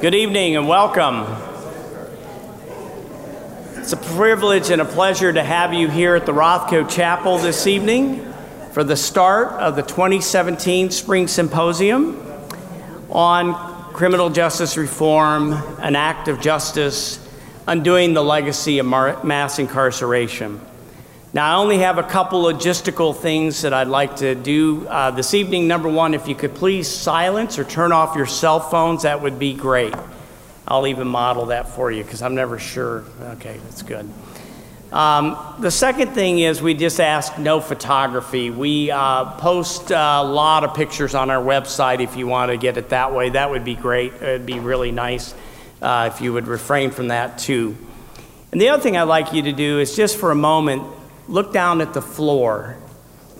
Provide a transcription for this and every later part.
Good evening and welcome. It's a privilege and a pleasure to have you here at the Rothko Chapel this evening for the start of the 2017 Spring Symposium on criminal justice reform, an act of justice, undoing the legacy of mass incarceration. Now, I only have a couple logistical things that I'd like to do uh, this evening. Number one, if you could please silence or turn off your cell phones, that would be great. I'll even model that for you because I'm never sure. Okay, that's good. Um, the second thing is we just ask no photography. We uh, post a lot of pictures on our website if you want to get it that way. That would be great. It would be really nice uh, if you would refrain from that too. And the other thing I'd like you to do is just for a moment look down at the floor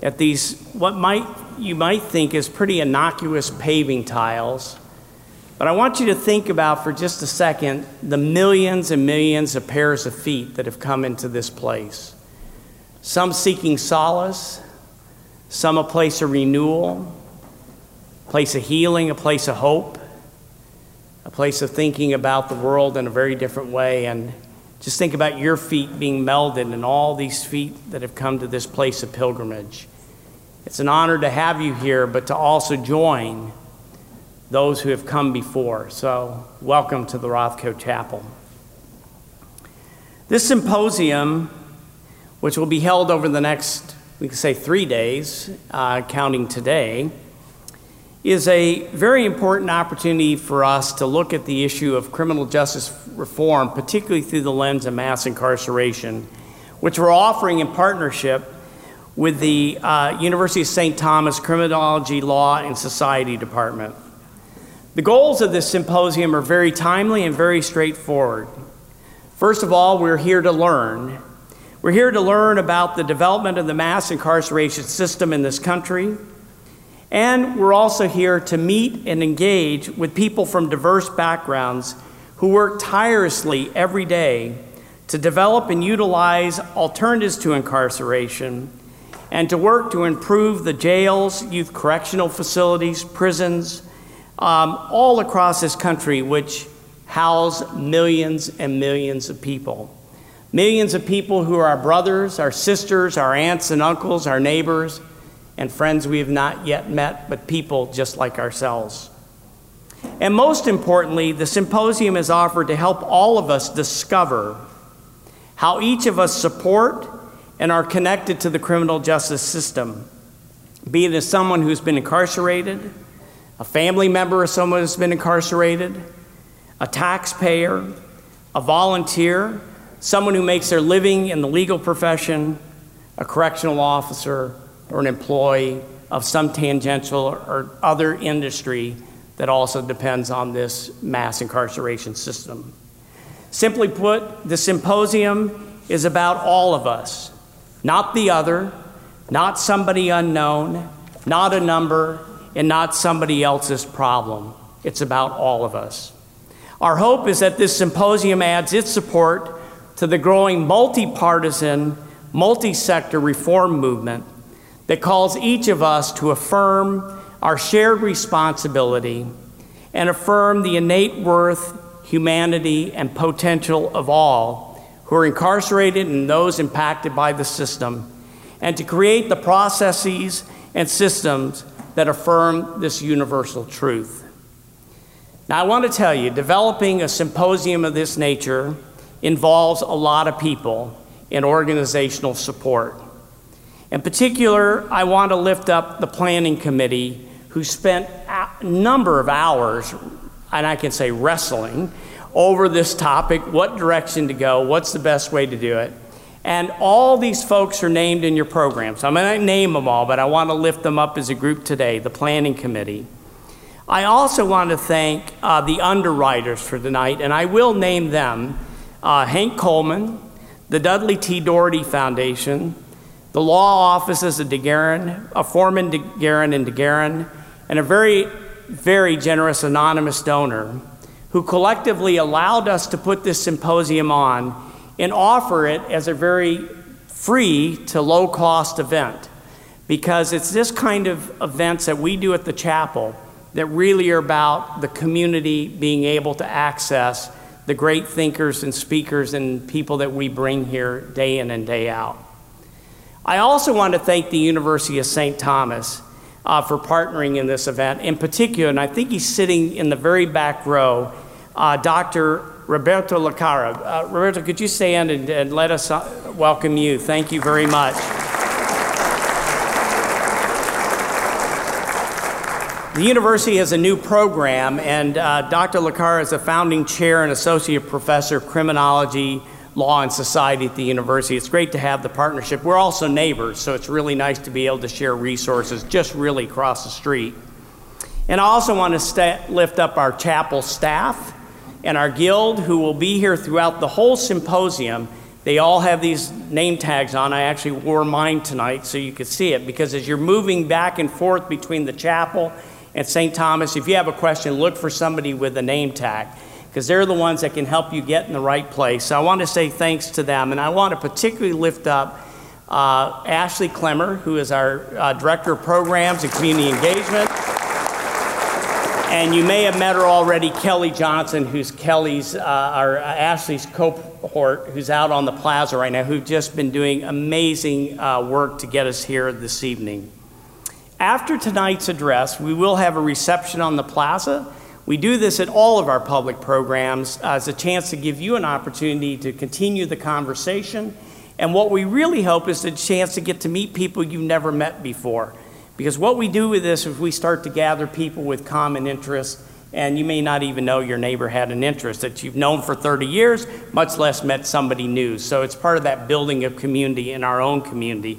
at these what might you might think is pretty innocuous paving tiles. But i want you to think about for just a second the millions and millions of pairs of feet that have come into this place. Some seeking solace some a place of renewal a place of healing a place of hope a place of thinking about the world in a very different way. And just think about your feet being melded and all these feet that have come to this place of pilgrimage. It's an honor to have you here, but to also join those who have come before. So, welcome to the Rothko Chapel. This symposium, which will be held over the next, we could say, three days, uh, counting today, is a very important opportunity for us to look at the issue of criminal justice reform, particularly through the lens of mass incarceration, which we're offering in partnership with the uh, University of St. Thomas Criminology Law and Society Department. The goals of this symposium are very timely and very straightforward. First of all, we're here to learn. We're here to learn about the development of the mass incarceration system in this country and we're also here to meet and engage with people from diverse backgrounds who work tirelessly every day to develop and utilize alternatives to incarceration and to work to improve the jails, youth correctional facilities, prisons, um, all across this country, which house millions and millions of people. Millions of people who are our brothers, our sisters, our aunts and uncles, our neighbors, and friends we have not yet met, but people just like ourselves. And most importantly, the symposium is offered to help all of us discover how each of us support and are connected to the criminal justice system, be it as someone who's been incarcerated, a family member of someone who's been incarcerated, a taxpayer, a volunteer, someone who makes their living in the legal profession, a correctional officer, or an employee of some tangential or other industry that also depends on this mass incarceration system. Simply put, the symposium is about all of us, not the other, not somebody unknown, not a number, and not somebody else's problem. It's about all of us. Our hope is that this symposium adds its support to the growing multi partisan, multi sector reform movement that calls each of us to affirm our shared responsibility and affirm the innate worth, humanity, and potential of all who are incarcerated and those impacted by the system, and to create the processes and systems that affirm this universal truth. Now, I want to tell you, developing a symposium of this nature involves a lot of people and organizational support. In particular, I want to lift up the planning committee who spent a number of hours, and I can say wrestling, over this topic what direction to go, what's the best way to do it. And all these folks are named in your program. So I'm going to name them all, but I want to lift them up as a group today the planning committee. I also want to thank uh, the underwriters for tonight, and I will name them uh, Hank Coleman, the Dudley T. Dougherty Foundation, the law offices of DeGuerin, a foreman DeGuerin and DeGuerin, and a very, very generous anonymous donor who collectively allowed us to put this symposium on and offer it as a very free to low cost event because it's this kind of events that we do at the chapel that really are about the community being able to access the great thinkers and speakers and people that we bring here day in and day out. I also want to thank the University of St. Thomas uh, for partnering in this event. In particular, and I think he's sitting in the very back row, uh, Dr. Roberto Lacara. Uh, Roberto, could you stand and, and let us uh, welcome you? Thank you very much. The university has a new program, and uh, Dr. Lacara is a founding chair and associate professor of criminology, law, and society at the university. It's great to have the partnership. We're also neighbors, so it's really nice to be able to share resources just really across the street. And I also want to lift up our chapel staff and our guild who will be here throughout the whole symposium. They all have these name tags on. I actually wore mine tonight so you could see it because as you're moving back and forth between the chapel and St. Thomas, if you have a question, look for somebody with a name tag because they're the ones that can help you get in the right place. So I want to say thanks to them, and I want to particularly lift up uh, Ashley Clemmer, who is our uh, Director of Programs and Community Engagement. And you may have met her already, Kelly Johnson, who's Kelly's, uh, our uh, Ashley's cohort, who's out on the plaza right now, who've just been doing amazing uh, work to get us here this evening. After tonight's address, we will have a reception on the plaza. We do this at all of our public programs as a chance to give you an opportunity to continue the conversation. And what we really hope is a chance to get to meet people you've never met before. Because what we do with this is we start to gather people with common interests, and you may not even know your neighbor had an interest that you've known for 30 years, much less met somebody new. So it's part of that building of community in our own community.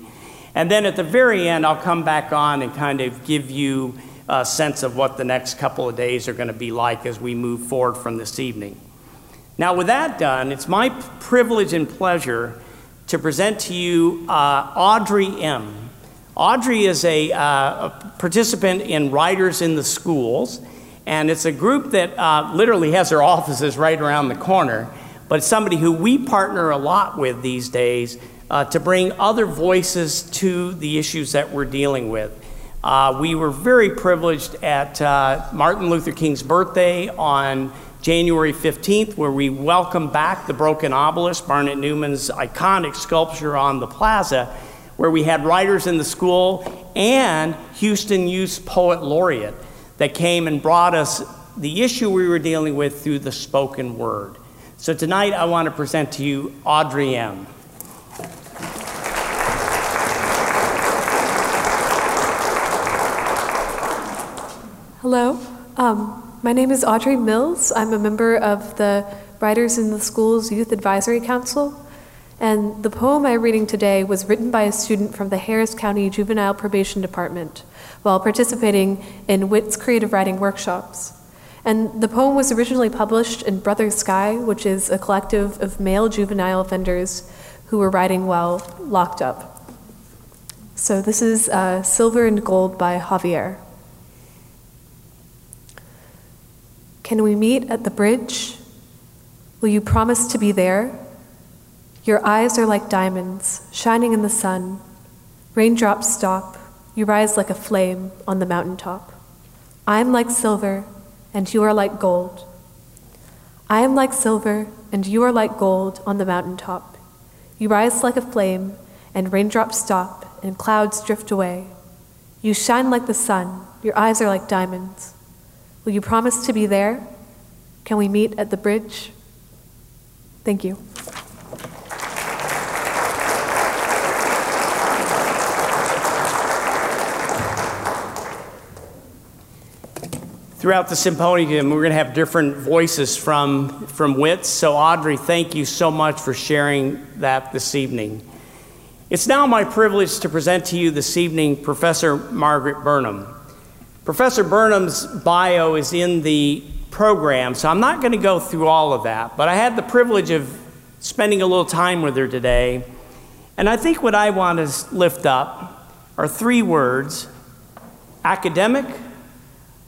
And then at the very end, I'll come back on and kind of give you a sense of what the next couple of days are going to be like as we move forward from this evening. Now, with that done, it's my privilege and pleasure to present to you uh, Audrey M. Audrey is a, uh, a, participant in Writers in the Schools, and it's a group that uh, literally has their offices right around the corner, but somebody who we partner a lot with these days uh, to bring other voices to the issues that we're dealing with. Uh, we were very privileged at uh, Martin Luther King's birthday on January 15th, where we welcomed back the broken obelisk, Barnett Newman's iconic sculpture on the plaza, where we had writers in the school and Houston Youth Poet Laureate that came and brought us the issue we were dealing with through the spoken word. So tonight I want to present to you Audrey M. Hello, um, my name is Audrey Mills. I'm a member of the Writers in the Schools Youth Advisory Council. And the poem I'm reading today was written by a student from the Harris County Juvenile Probation Department while participating in WITS creative writing workshops. And the poem was originally published in Brother Sky, which is a collective of male juvenile offenders who were writing while locked up. So this is uh, Silver and Gold by Javier. Can we meet at the bridge? Will you promise to be there? Your eyes are like diamonds, shining in the sun. Raindrops stop, you rise like a flame on the mountaintop. I am like silver, and you are like gold. I am like silver, and you are like gold on the mountaintop. You rise like a flame, and raindrops stop, and clouds drift away. You shine like the sun, your eyes are like diamonds. Will you promise to be there? Can we meet at the bridge? Thank you. Throughout the symposium, we're going to have different voices from, from WITS. So, Audrey, thank you so much for sharing that this evening. It's now my privilege to present to you this evening Professor Margaret Burnham. Professor Burnham's bio is in the program, so I'm not going to go through all of that, but I had the privilege of spending a little time with her today. And I think what I want to lift up are three words academic,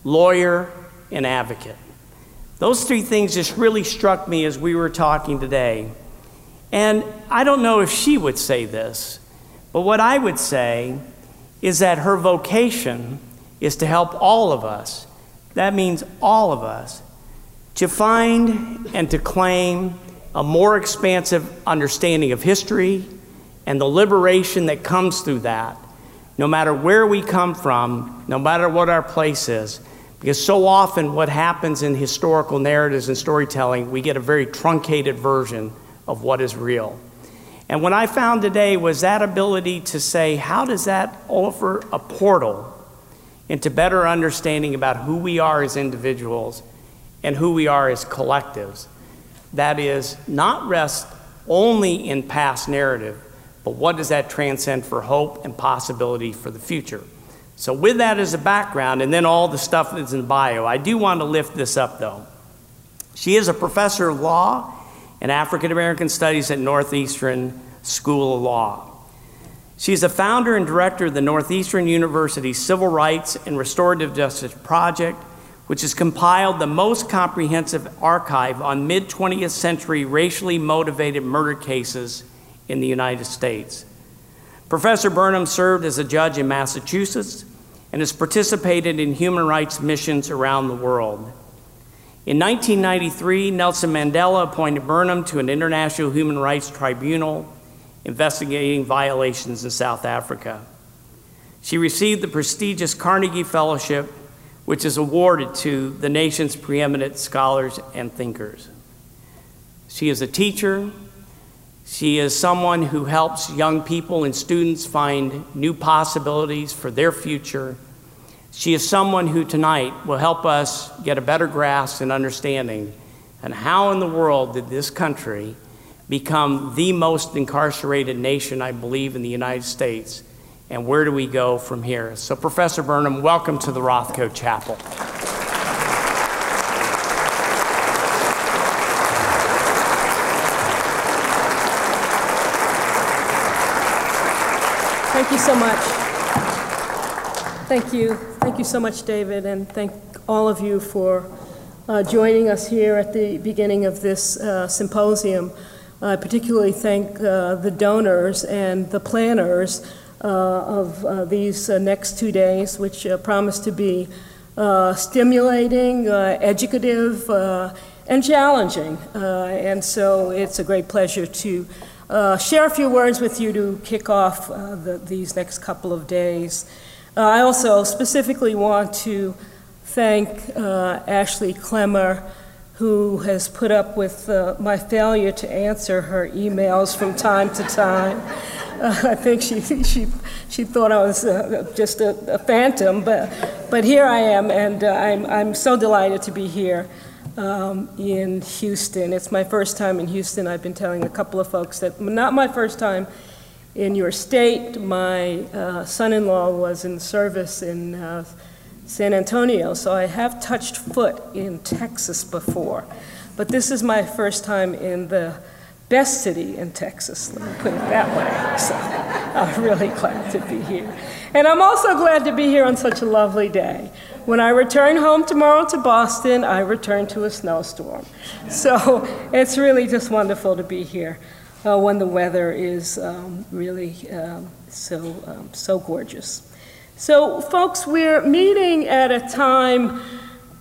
lawyer, and advocate. Those three things just really struck me as we were talking today. And I don't know if she would say this, but what I would say is that her vocation is to help all of us that means all of us, to find and to claim a more expansive understanding of history and the liberation that comes through that, no matter where we come from, no matter what our place is. Because so often, what happens in historical narratives and storytelling, we get a very truncated version of what is real. And what I found today was that ability to say, how does that offer a portal into better understanding about who we are as individuals and who we are as collectives? That is, not rest only in past narrative, but what does that transcend for hope and possibility for the future? So, with that as a background, and then all the stuff that's in the bio, I do want to lift this up though. She is a professor of law and African American Studies at Northeastern School of Law. She's a founder and director of the Northeastern University Civil Rights and Restorative Justice Project, which has compiled the most comprehensive archive on mid 20th century racially motivated murder cases in the United States. Professor Burnham served as a judge in Massachusetts and has participated in human rights missions around the world. In 1993, Nelson Mandela appointed Burnham to an international human rights tribunal investigating violations in South Africa. She received the prestigious Carnegie Fellowship, which is awarded to the nation's preeminent scholars and thinkers. She is a teacher. She is someone who helps young people and students find new possibilities for their future she is someone who tonight will help us get a better grasp and understanding on how in the world did this country become the most incarcerated nation, I believe, in the United States, and where do we go from here? So, Professor Burnham, welcome to the Rothko Chapel. Thank you so much. Thank you. Thank you so much, David, and thank all of you for uh, joining us here at the beginning of this uh, symposium. I particularly thank uh, the donors and the planners uh, of uh, these uh, next two days, which uh, promise to be uh, stimulating, educative, and challenging. and so it's a great pleasure to share a few words with you to kick off the, these next couple of days. I also specifically want to thank Ashley Clemmer, who has put up with uh, my failure to answer her emails from time to time. Uh, I think she, she, she thought I was uh, just a, a, phantom, but, but here I am, and uh, I'm, I'm so delighted to be here. Um, in Houston. It's my first time in Houston. I've been telling a couple of folks that not my first time in your state. My uh, son in law was in service in uh, San Antonio, so I have touched foot in Texas before. But this is my first time in the best city in Texas, let me put it that way. So I'm really glad to be here. And I'm also glad to be here on such a lovely day. When I return home tomorrow to Boston, I return to a snowstorm. So it's really just wonderful to be here uh, when the weather is um, really um, so, um, so gorgeous. So, folks, we're meeting at a time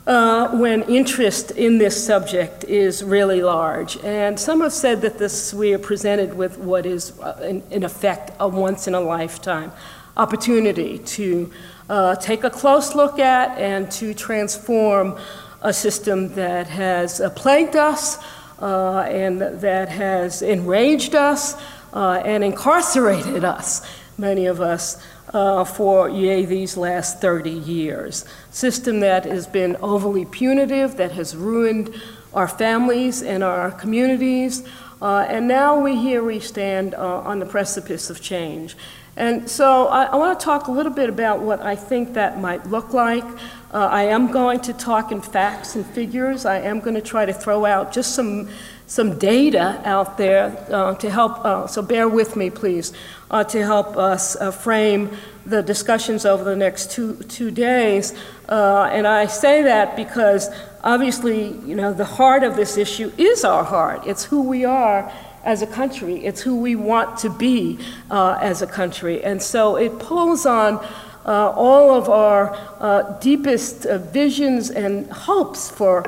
uh, when interest in this subject is really large. And some have said that this, we are presented with what is, uh, in, in, effect, a once in a lifetime opportunity to uh, take a close look at and to transform a system that has uh, plagued us uh, and that has enraged us uh, and incarcerated us, many of us, uh, for yea, these last 30 years. System that has been overly punitive, that has ruined our families and our communities. Uh, and now we here we stand uh, on the precipice of change. And so I, I want to talk a little bit about what I think that might look like. Uh, I am going to talk in facts and figures. I am going to try to throw out just some, some data out there uh, to help, uh, so bear with me, please, uh, to help us uh, frame the discussions over the next two, two days. Uh, and I say that because obviously, you know, the heart of this issue is our heart. It's who we are as a country. It's who we want to be uh, as a country. And so it pulls on uh, all of our uh, deepest visions and hopes for,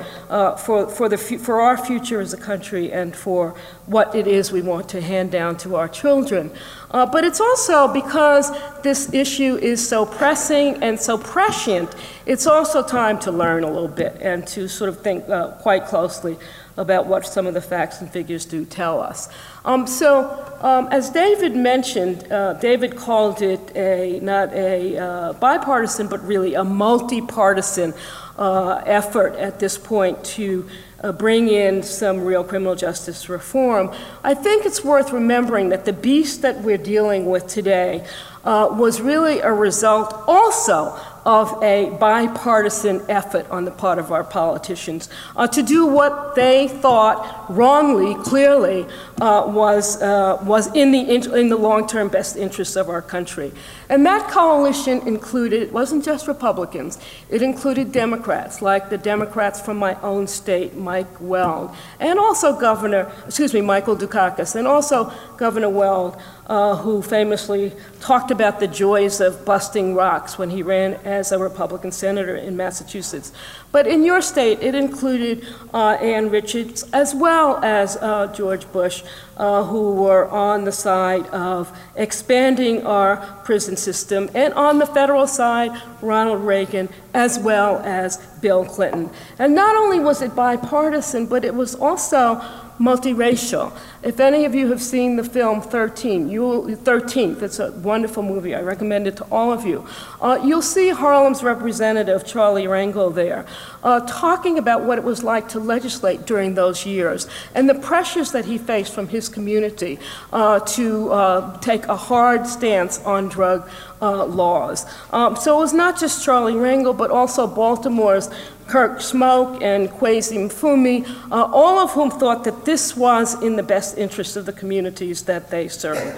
for, for, the, for our future as a country and for what it is we want to hand down to our children. Uh, but it's also because this issue is so pressing and so prescient, it's also time to learn a little bit and to sort of think uh, quite closely about what some of the facts and figures do tell us. Um, so, um, as David mentioned, uh, David called it a not a uh, bipartisan, but really a multi-partisan uh, effort at this point to uh, bring in some real criminal justice reform. I think it's worth remembering that the beast that we're dealing with today uh, was really a result also of a bipartisan effort on the part of our politicians uh, to do what they thought wrongly, clearly, uh, was, uh, was in the, in the long-term best interests of our country. And that coalition included, it wasn't just Republicans, it included Democrats, like the Democrats from my own state, Mike Weld, and also Governor, excuse me, Michael Dukakis, and also Governor Weld, uh, who famously talked about the joys of busting rocks when he ran as a Republican senator in Massachusetts. But in your state, it included uh, Ann Richards as well as uh, George Bush, uh, who were on the side of expanding our prison system, and on the federal side, Ronald Reagan as well as Bill Clinton. And not only was it bipartisan, but it was also multiracial. If any of you have seen the film 13, you will, 13th, it's a wonderful movie, I recommend it to all of you. Uh, you'll see Harlem's representative, Charlie Rangel, there, uh, talking about what it was like to legislate during those years and the pressures that he faced from his community uh, to uh, take a hard stance on drug uh, laws. Um, so it was not just Charlie Rangel, but also Baltimore's Kurt Schmoke and Kweisi Mfume, uh, all of whom thought that this was in the best interest of the communities that they serve.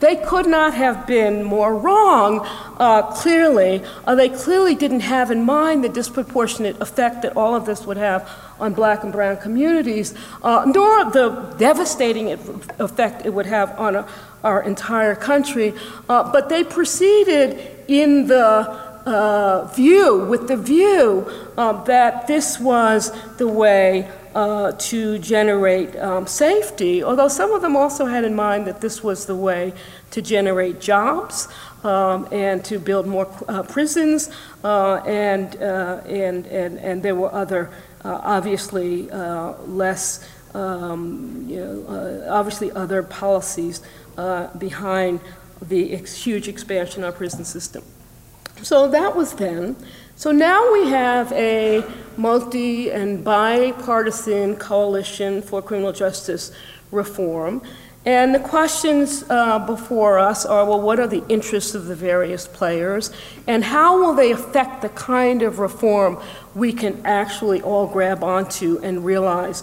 They could not have been more wrong, uh, clearly. Uh, they clearly didn't have in mind the disproportionate effect that all of this would have on black and brown communities, uh, nor the devastating effect it would have on a, our entire country. Uh, but they proceeded in the uh, view, with the view uh, that this was the way uh, to generate um, safety, although some of them also had in mind that this was the way to generate jobs um, and to build more uh, prisons, uh, and, uh, and, and, and there were other, obviously, less, um, you know, obviously other policies behind the ex huge expansion of our prison system. So that was then. So now we have a multi and bipartisan coalition for criminal justice reform. And the questions uh, before us are well, what are the interests of the various players? And how will they affect the kind of reform we can actually all grab onto and realize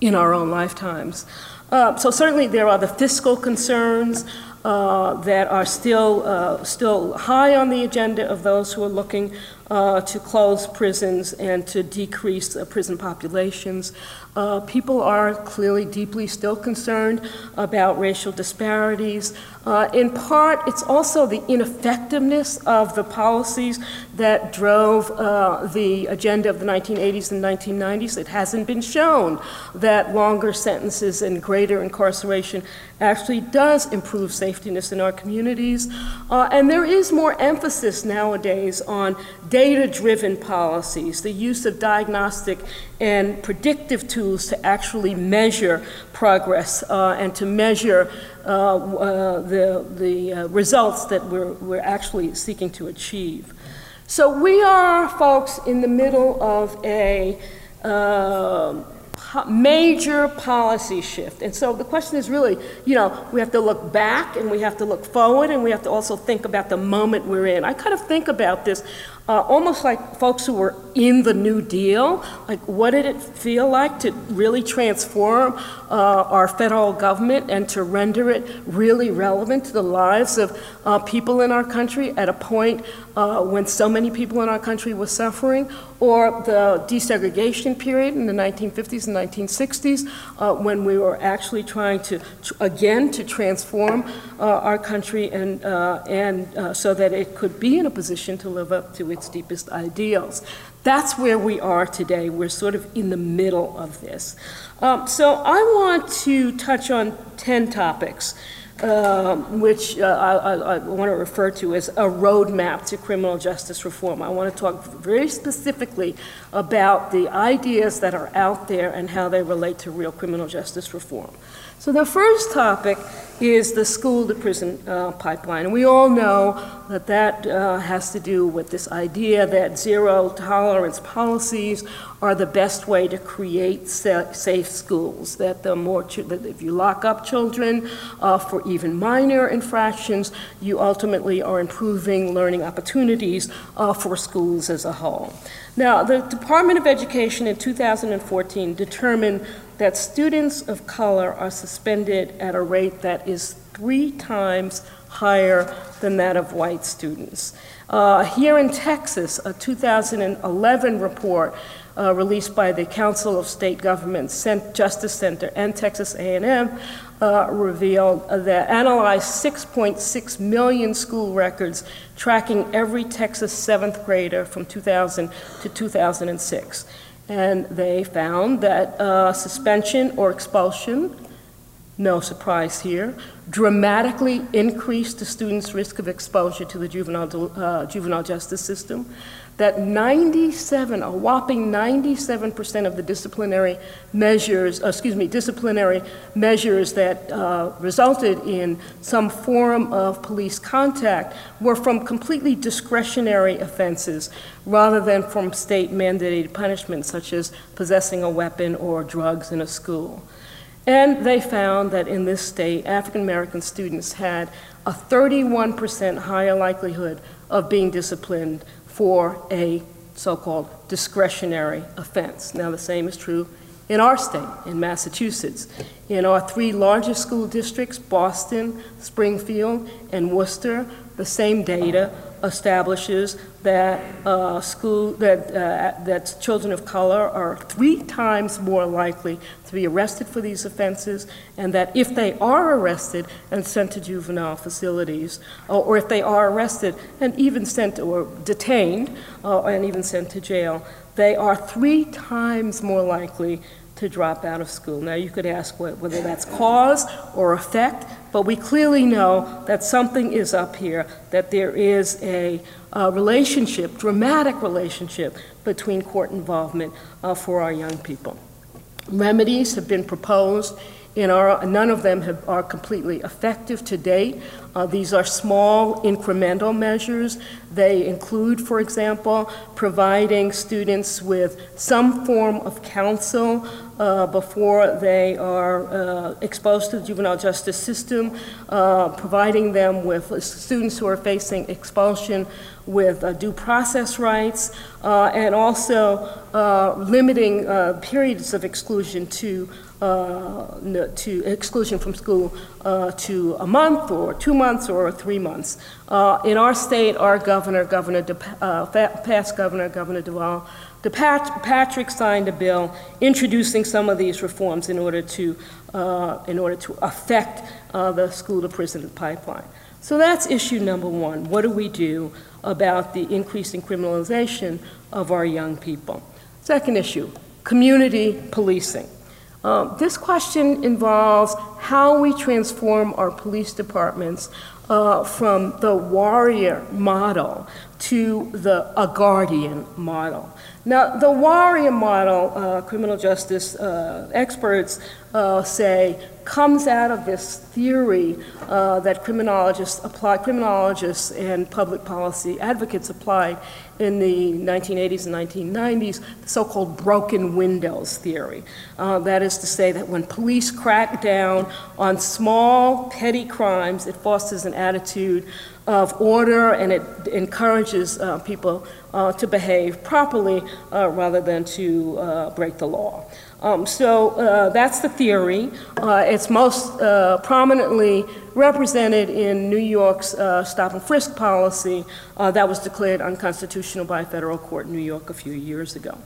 in our own lifetimes? Uh, so, certainly, there are the fiscal concerns. Uh, that are still, uh, still high on the agenda of those who are looking uh, to close prisons and to decrease prison populations. Uh, people are clearly deeply still concerned about racial disparities. Uh, in part, it's also the ineffectiveness of the policies that drove uh, the agenda of the 1980s and 1990s. It hasn't been shown that longer sentences and greater incarceration actually does improve safetiness in our communities. Uh, and there is more emphasis nowadays on data driven policies, the use of diagnostic and predictive tools to actually measure progress uh, and to measure uh, uh, the, the uh, results that we're, we're actually seeking to achieve. So we are, folks, in the middle of a uh, major policy shift. And so the question is really, you know, we have to look back and we have to look forward and we have to also think about the moment we're in. I kind of think about this uh, almost like folks who were in the New Deal. Like, what did it feel like to really transform uh, our federal government and to render it really relevant to the lives of uh, people in our country at a point uh, when so many people in our country were suffering? Or the desegregation period in the 1950s and 1960s uh, when we were actually trying to, again, to transform our country and, and so that it could be in a position to live up to its deepest ideals. That's where we are today. We're sort of in the middle of this. Um, so I want to touch on 10 topics um, which uh, I, I want to refer to as a roadmap to criminal justice reform. I want to talk very specifically about the ideas that are out there and how they relate to real criminal justice reform. So the first topic is the school to prison uh, pipeline. And we all know that that uh, has to do with this idea that zero tolerance policies are the best way to create sa- safe schools. That the more that if you lock up children uh, for even minor infractions, you ultimately are improving learning opportunities uh, for schools as a whole. Now, the Department of Education in 2014 determined that students of color are suspended at a rate that is three times higher than that of white students. Uh, here in Texas, a 2011 report uh, released by the Council of State Governments, Justice Center, and Texas A&M uh, revealed that analyzed 6.6 million school records tracking every Texas seventh grader from 2000 to 2006. And they found that uh, suspension or expulsion, no surprise here, dramatically increased the student's risk of exposure to the juvenile, uh, juvenile justice system. That 97, a whopping 97% of the disciplinary measures, uh, excuse me, disciplinary measures that uh, resulted in some form of police contact were from completely discretionary offenses rather than from state mandated punishments such as possessing a weapon or drugs in a school. And they found that in this state, African American students had a 31% higher likelihood of being disciplined for a so called discretionary offense. Now, the same is true in our state, in Massachusetts. In our three largest school districts, Boston, Springfield, and Worcester, the same data establishes that uh, school that uh, that children of color are three times more likely to be arrested for these offenses, and that if they are arrested and sent to juvenile facilities, or, or if they are arrested and even sent or detained uh, and even sent to jail, they are three times more likely to drop out of school. Now, you could ask whether that's cause or effect, but we clearly know that something is up here, that there is a, relationship, dramatic relationship, between court involvement uh, for our young people. Remedies have been proposed in our, none of them have, are completely effective to date. Uh, these are small incremental measures. They include, for example, providing students with some form of counsel uh, before they are uh, exposed to the juvenile justice system, uh, providing them with students who are facing expulsion with uh, due process rights, uh, and also limiting periods of exclusion to uh, to exclusion from school uh, to a month or two months or three months. Uh, in our state, our governor, Governor De, past Governor, Governor Deval, Patrick signed a bill introducing some of these reforms in order to, uh, in order to affect uh, the school to prison pipeline. So that's issue number one. What do we do about the increasing criminalization of our young people? Second issue community policing. Um, this question involves how we transform our police departments uh, from the warrior model to the a guardian model. Now, the warrior model, uh, criminal justice uh, experts uh, say, comes out of this theory uh, that criminologists apply, criminologists and public policy advocates applied in the 1980s and 1990s, the so-called broken windows theory. Uh, that is to say that when police crack down on small, petty crimes, it fosters an attitude of order and it encourages uh, people uh, to behave properly uh, rather than to uh, break the law. Um, so uh, that's the theory. Uh, it's most prominently represented in New York's stop and frisk policy that was declared unconstitutional by a federal court in New York a few years ago.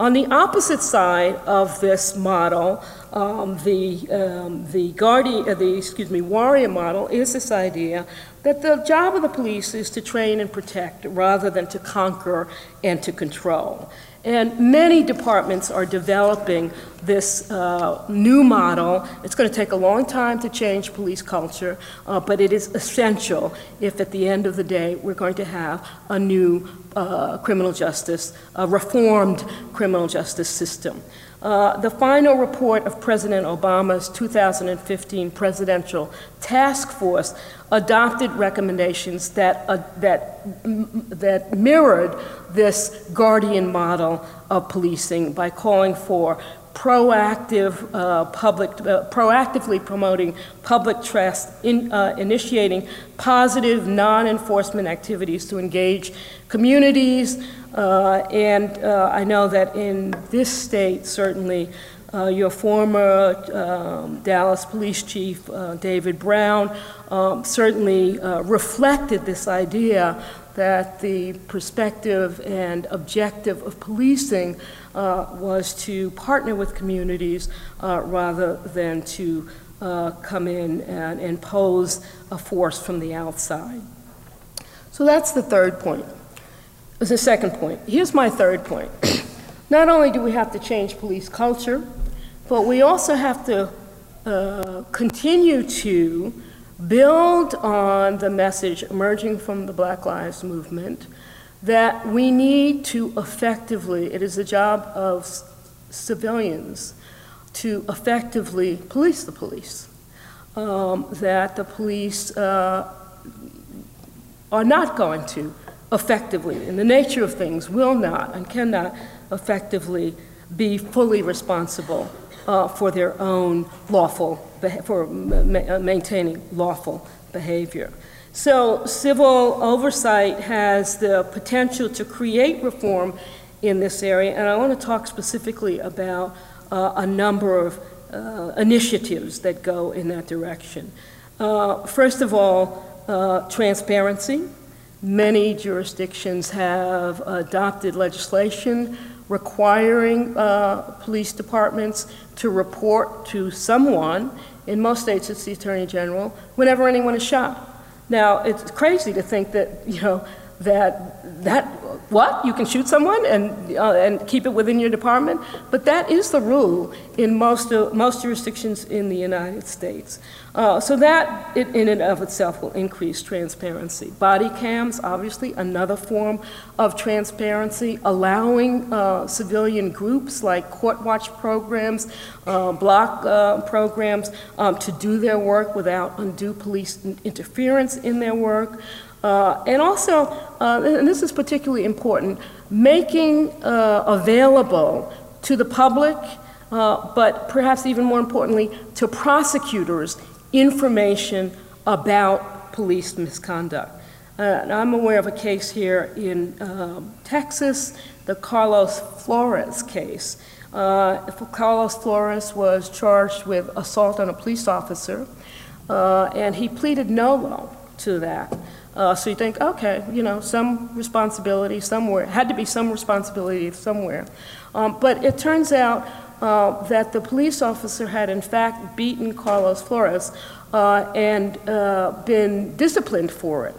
On the opposite side of this model, um, the, um, the guardian, the, excuse me, warrior model is this idea that the job of the police is to train and protect rather than to conquer and to control. And many departments are developing this uh, new model. It's going to take a long time to change police culture, uh, but it is essential if at the end of the day we're going to have a new uh, criminal justice, a reformed criminal justice system. Uh, the final report of President Obama's 2015 presidential task force adopted recommendations that, uh, that, that mirrored this guardian model of policing by calling for proactive uh, public, uh, proactively promoting public trust, in, uh, initiating positive non-enforcement activities to engage communities, uh, and uh, I know that in this state, certainly, uh, your former um, Dallas Police Chief, David Brown, um, certainly reflected this idea that the perspective and objective of policing Uh, was to partner with communities uh, rather than to uh, come in and impose a force from the outside. So that's the third point was the second point. Here's my third point. Not only do we have to change police culture, but we also have to uh, continue to build on the message emerging from the Black Lives Movement that we need to effectively, it is the job of civilians to effectively police the police. Um, that the police uh, are not going to effectively, in the nature of things, will not and cannot effectively be fully responsible uh, for their own lawful, for ma maintaining lawful behavior. So civil oversight has the potential to create reform in this area, and I want to talk specifically about uh, a number of uh, initiatives that go in that direction. Uh, first of all, uh, transparency. Many jurisdictions have adopted legislation requiring uh, police departments to report to someone, in most states it's the Attorney General, whenever anyone is shot. Now, it's crazy to think that, you know, that, that what? You can shoot someone and, uh, and keep it within your department? But that is the rule in most, uh, most jurisdictions in the United States. Uh, so that in and of itself will increase transparency. Body cams, obviously, another form of transparency, allowing uh, civilian groups like court watch programs, uh, block uh, programs um, to do their work without undue police interference in their work. Uh, and also, uh, and this is particularly important, making available to the public, but perhaps even more importantly, to prosecutors, information about police misconduct. Uh, I'm aware of a case here in um, Texas, the Carlos Flores case. Uh, Carlos Flores was charged with assault on a police officer, and he pleaded no to that. Uh, so you think, okay, you know, some responsibility somewhere, had to be some responsibility somewhere. Um, but it turns out uh, that the police officer had in fact beaten Carlos Flores uh, and uh, been disciplined for it.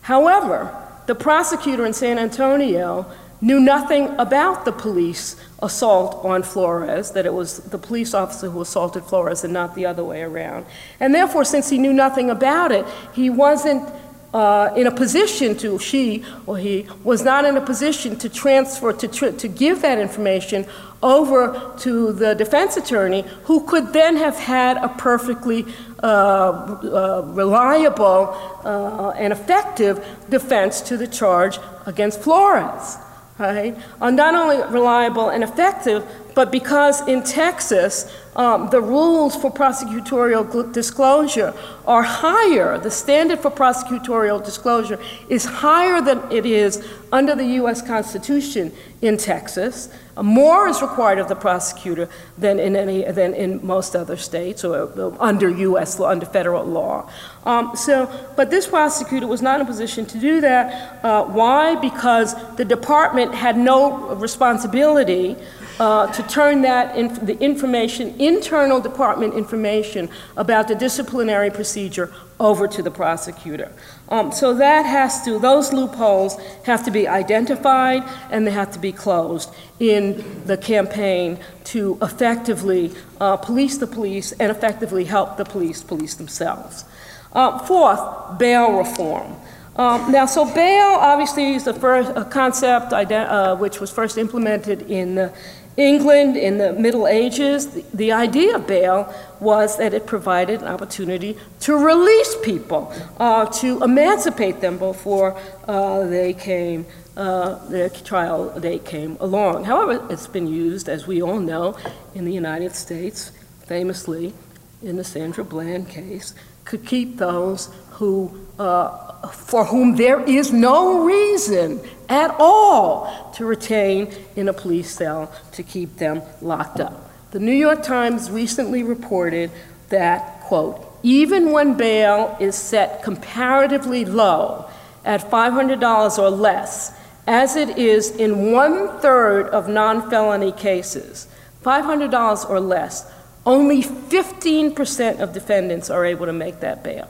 However, the prosecutor in San Antonio knew nothing about the police assault on Flores, that it was the police officer who assaulted Flores and not the other way around. And therefore, since he knew nothing about it, he wasn't uh, in a position to, she or he was not in a position to transfer, to, to give that information over to the defense attorney, who could then have had a perfectly uh, uh, reliable uh, and effective defense to the charge against Flores. Right? Uh, not only reliable and effective, but because in Texas, um, the rules for prosecutorial disclosure are higher, the standard for prosecutorial disclosure is higher than it is under the U.S. Constitution in Texas. More is required of the prosecutor than in, any, than in most other states or under U.S. law, under federal law. Um, so, but this prosecutor was not in a position to do that. Uh, why? Because the department had no responsibility uh, to turn that, the information, internal department information about the disciplinary procedure over to the prosecutor. Um, so that has to, those loopholes have to be identified and they have to be closed in the campaign to effectively uh, police the police and effectively help the police police themselves. Uh, fourth, bail reform. Um, now, so bail obviously is the first concept uh, which was first implemented in uh, England in the Middle Ages. The, the, idea of bail was that it provided an opportunity to release people, uh, to emancipate them before uh, they came. Uh, their trial date came along. However, it's been used, as we all know, in the United States, famously in the Sandra Bland case, could keep those who for whom there is no reason at all to retain in a police cell to keep them locked up. The New York Times recently reported that, quote, even when bail is set comparatively low at $500 or less, as it is in one third of non felony cases, $500 or less, only 15% of defendants are able to make that bail.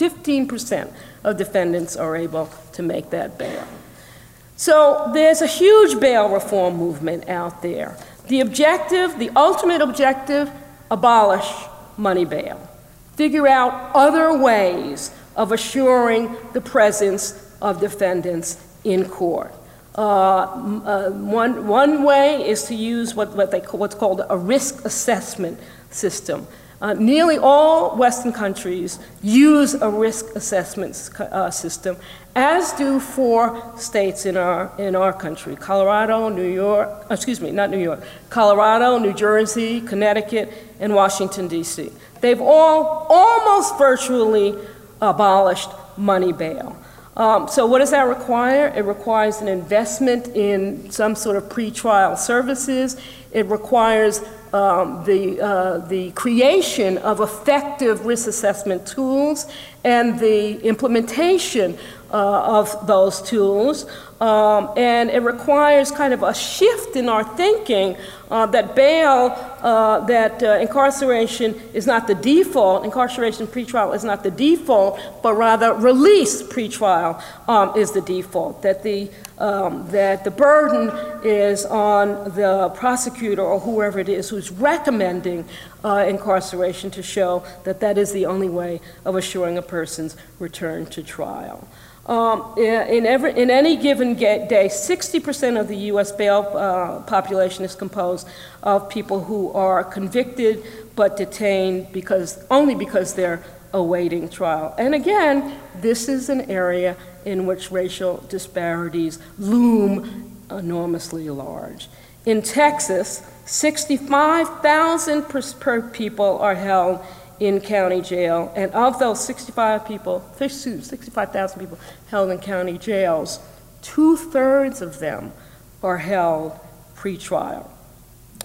15% of defendants are able to make that bail. So there's a huge bail reform movement out there. The objective, the ultimate objective, abolish money bail. Figure out other ways of assuring the presence of defendants in court. Uh, uh, one, one way is to use what, what they, call, what's called a risk assessment system. Uh, nearly all Western countries use a risk assessment uh, system, as do four states in our, in our country Colorado, New York, excuse me, not New York, Colorado, New Jersey, Connecticut, and Washington, D.C. They've all almost virtually abolished money bail. Um, so, what does that require? It requires an investment in some sort of pretrial services. It requires um, the, uh, the creation of effective risk assessment tools and the implementation uh, of those tools. Um, and it requires kind of a shift in our thinking uh, that bail, uh, that uh, incarceration is not the default, incarceration pretrial is not the default, but rather release pretrial um, is the default. That the, um, that the burden is on the prosecutor or whoever it is who's recommending uh, incarceration to show that that is the only way of assuring a person's return to trial. Um, in, every, in any given day, 60% of the U.S. bail uh, population is composed of people who are convicted but detained because, only because they're awaiting trial. And again, this is an area in which racial disparities loom enormously large. In Texas, 65,000 per people are held in county jail. And of those 65 people, 65,000 people held in county jails, two thirds of them are held pretrial.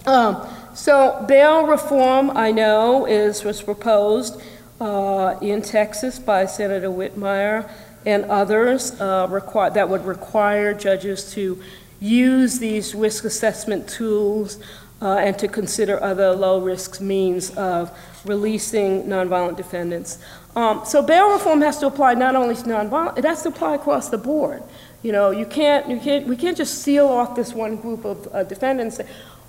Um, so bail reform, I know, is was proposed uh, in Texas by Senator Whitmire and others uh, require, that would require judges to use these risk assessment tools uh, and to consider other low risk means of releasing nonviolent defendants. Um, so bail reform has to apply not only to nonviolent, it has to apply across the board. You know, you can't, you can't, we can't just seal off this one group of uh, defendants.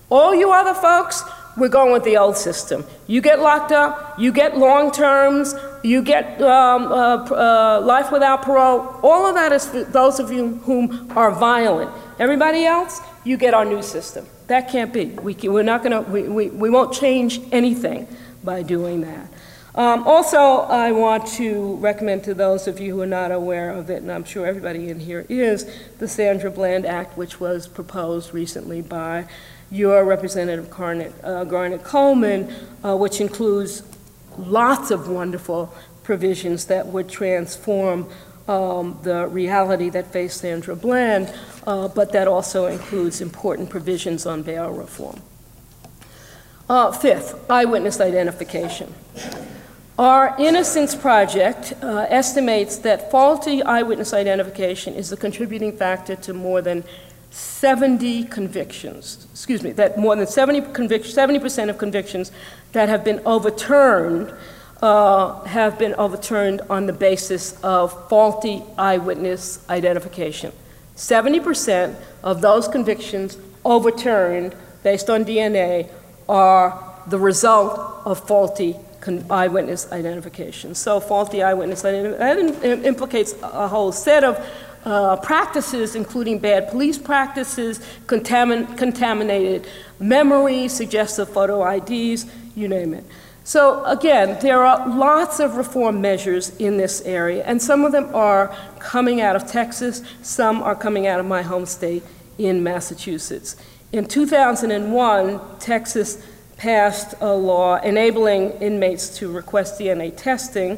All you other folks, we're going with the old system. You get locked up, you get long terms, you get um, uh, uh, life without parole. All of that is for those of you whom are violent. Everybody else, you get our new system. That can't be. We can, we're not to, we, we, we won't change anything by doing that. Um, also, I want to recommend to those of you who are not aware of it, and I'm sure everybody in here is, the Sandra Bland Act, which was proposed recently by your Representative Garnet, uh, Garnet Coleman, uh, which includes lots of wonderful provisions that would transform um, the reality that faced Sandra Bland, uh, but that also includes important provisions on bail reform. Uh, fifth, eyewitness identification. Our Innocence Project uh, estimates that faulty eyewitness identification is the contributing factor to more than 70 convictions, excuse me, that more than 70 convic- 70% of convictions that have been overturned uh, have been overturned on the basis of faulty eyewitness identification. 70% of those convictions overturned based on DNA are the result of faulty eyewitness identification. So, faulty eyewitness identification implicates a whole set of uh, practices, including bad police practices, contamin- contaminated memory, suggestive photo IDs, you name it. So, again, there are lots of reform measures in this area, and some of them are coming out of Texas, some are coming out of my home state in Massachusetts. In 2001, Texas passed a law enabling inmates to request DNA testing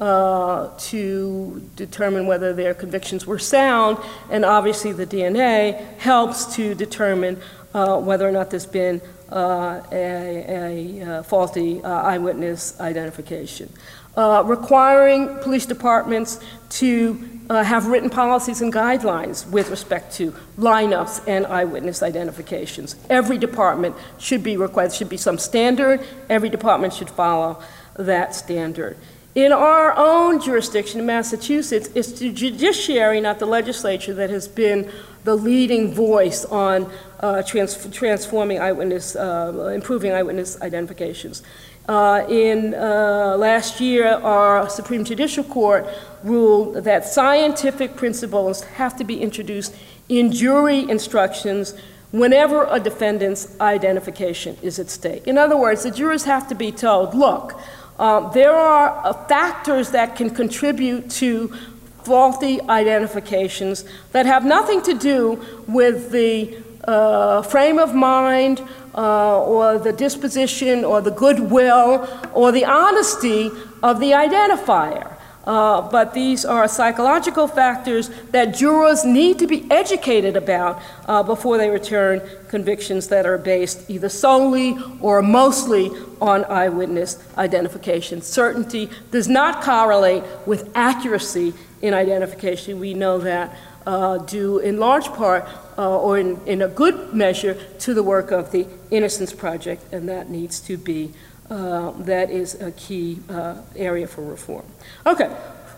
uh, to determine whether their convictions were sound, and obviously the DNA helps to determine uh, whether or not there's been uh, a, a, faulty uh, eyewitness identification. Uh, requiring police departments to uh, have written policies and guidelines with respect to lineups and eyewitness identifications. Every department should be required, should be some standard, every department should follow that standard. In our own jurisdiction in Massachusetts, it's the judiciary, not the legislature, that has been the leading voice on uh, trans- transforming eyewitness, uh, improving eyewitness identifications. Uh, in uh, last year, our Supreme Judicial Court ruled that scientific principles have to be introduced in jury instructions whenever a defendant's identification is at stake. In other words, the jurors have to be told, look, uh, there are uh, factors that can contribute to faulty identifications that have nothing to do with the uh, frame of mind uh, or the disposition or the goodwill or the honesty of the identifier. Uh, but these are psychological factors that jurors need to be educated about uh, before they return convictions that are based either solely or mostly on eyewitness identification. Certainty does not correlate with accuracy in identification. We know that uh, due in large part uh, or in, in a good measure to the work of the Innocence Project, and that needs to be, uh, that is a key uh, area for reform. Okay,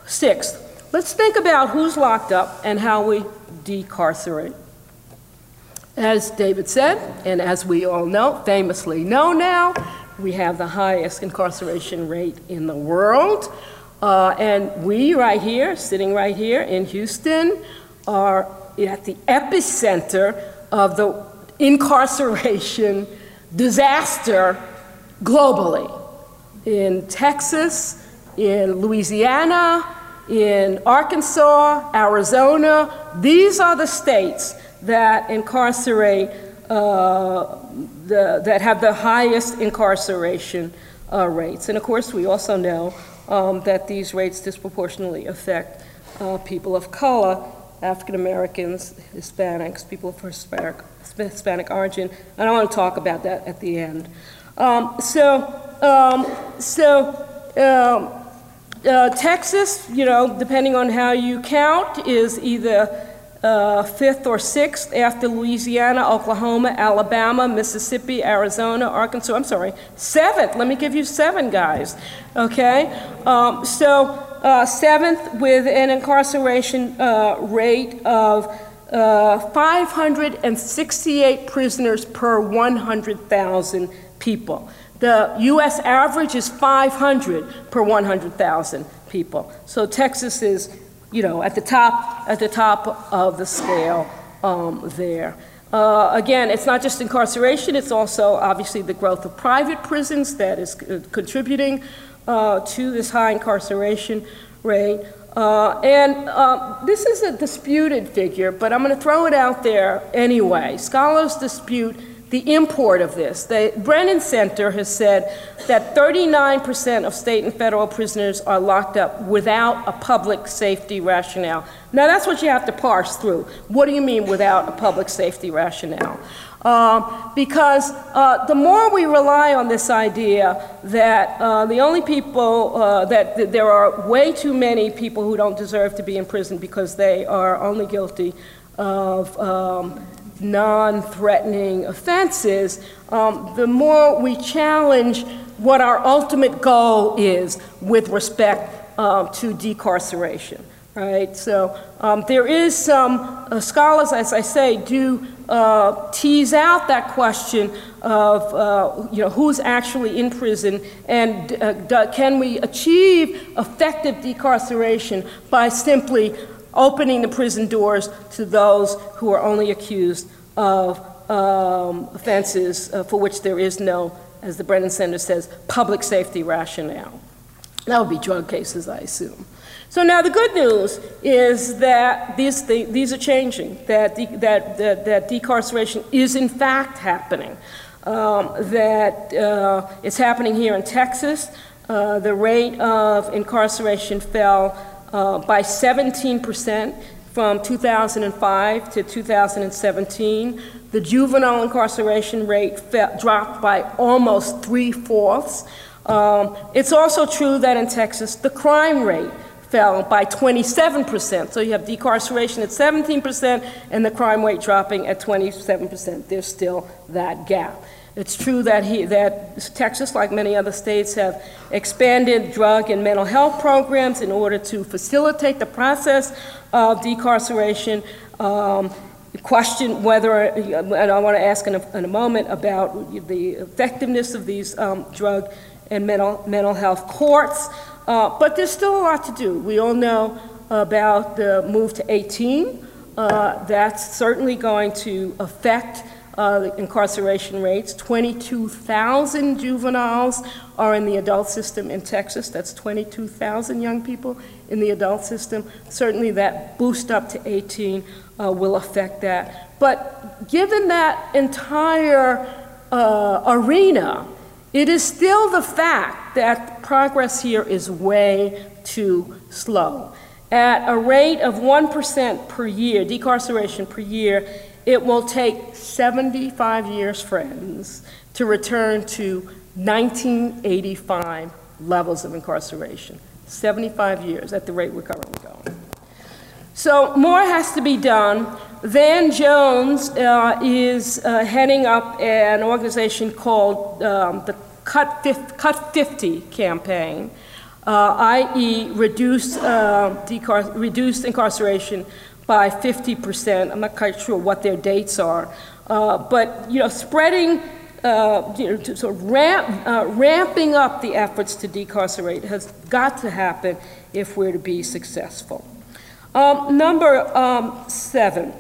sixth, let's think about who's locked up and how we decarcerate. As David said, and as we all know, famously know now, we have the highest incarceration rate in the world. Uh, and we, right here, sitting right here in Houston, are at the epicenter of the incarceration disaster globally. In Texas, in Louisiana, in Arkansas, Arizona, these are the states that incarcerate, uh, the, that have the highest incarceration uh, rates. And of course, we also know um, that these rates disproportionately affect uh, people of color African Americans, Hispanics, people of Hispanic, Hispanic origin, and I want to talk about that at the end. Um, so, um, so um, uh, Texas, you know, depending on how you count, is either uh, fifth or sixth after Louisiana, Oklahoma, Alabama, Mississippi, Arizona, Arkansas. I'm sorry, seventh. Let me give you seven guys. Okay, um, so uh, seventh, with an incarceration uh, rate of uh, 568 prisoners per 100,000 people. The U.S. average is 500 per 100,000 people. So Texas is, you know, at the top at the top of the scale um, there. Uh, again, it's not just incarceration; it's also obviously the growth of private prisons that is contributing uh, to this high incarceration rate. Uh, and uh, this is a disputed figure, but I'm going to throw it out there anyway. Scholars dispute the import of this. The Brennan Center has said that 39% of state and federal prisoners are locked up without a public safety rationale. Now, that's what you have to parse through. What do you mean without a public safety rationale? Um, because uh, the more we rely on this idea that uh, the only people, uh, that, there are way too many people who don't deserve to be in prison because they are only guilty of um, non threatening offenses, um, the more we challenge what our ultimate goal is with respect uh, to decarceration. Right, so um, there is some uh, scholars, as I say, do uh, tease out that question of uh, you know who's actually in prison and uh, can we achieve effective decarceration by simply opening the prison doors to those who are only accused of um, offenses uh, for which there is no, as the Brennan Center says, public safety rationale. That would be drug cases, I assume. So now the good news is that these, these are changing, that, de, that, that, that, decarceration is in fact happening, um, that uh, it's happening here in Texas. Uh, the rate of incarceration fell uh, by 17% from 2005 to 2017. The juvenile incarceration rate fell, dropped by almost three fourths. Um, it's also true that in Texas, the crime rate fell by 27%. So you have decarceration at 17% and the crime rate dropping at 27%. There's still that gap. It's true that, he, that Texas, like many other states, have expanded drug and mental health programs in order to facilitate the process of decarceration. Um, question whether, and I want to ask in a, in a, moment about the effectiveness of these um, drug and mental, mental health courts. Uh, but there's still a lot to do. We all know about the move to 18. Uh, that's certainly going to affect uh, incarceration rates. 22,000 juveniles are in the adult system in Texas. That's 22,000 young people in the adult system. Certainly, that boost up to 18 uh, will affect that. But given that entire uh, arena, it is still the fact that progress here is way too slow. At a rate of 1% per year, decarceration per year, it will take 75 years, friends, to return to 1985 levels of incarceration. 75 years at the rate we're currently going. So more has to be done. Van Jones uh, is uh, heading up an organization called um, the Cut, Cut 50 campaign, uh, i.e., reduce, uh, reduced incarceration by 50%. I'm not quite sure what their dates are. Uh, but, you know, spreading, uh, you know, sort of ramp, uh, ramping up the efforts to decarcerate has got to happen if we're to be successful. Um, number um, seven,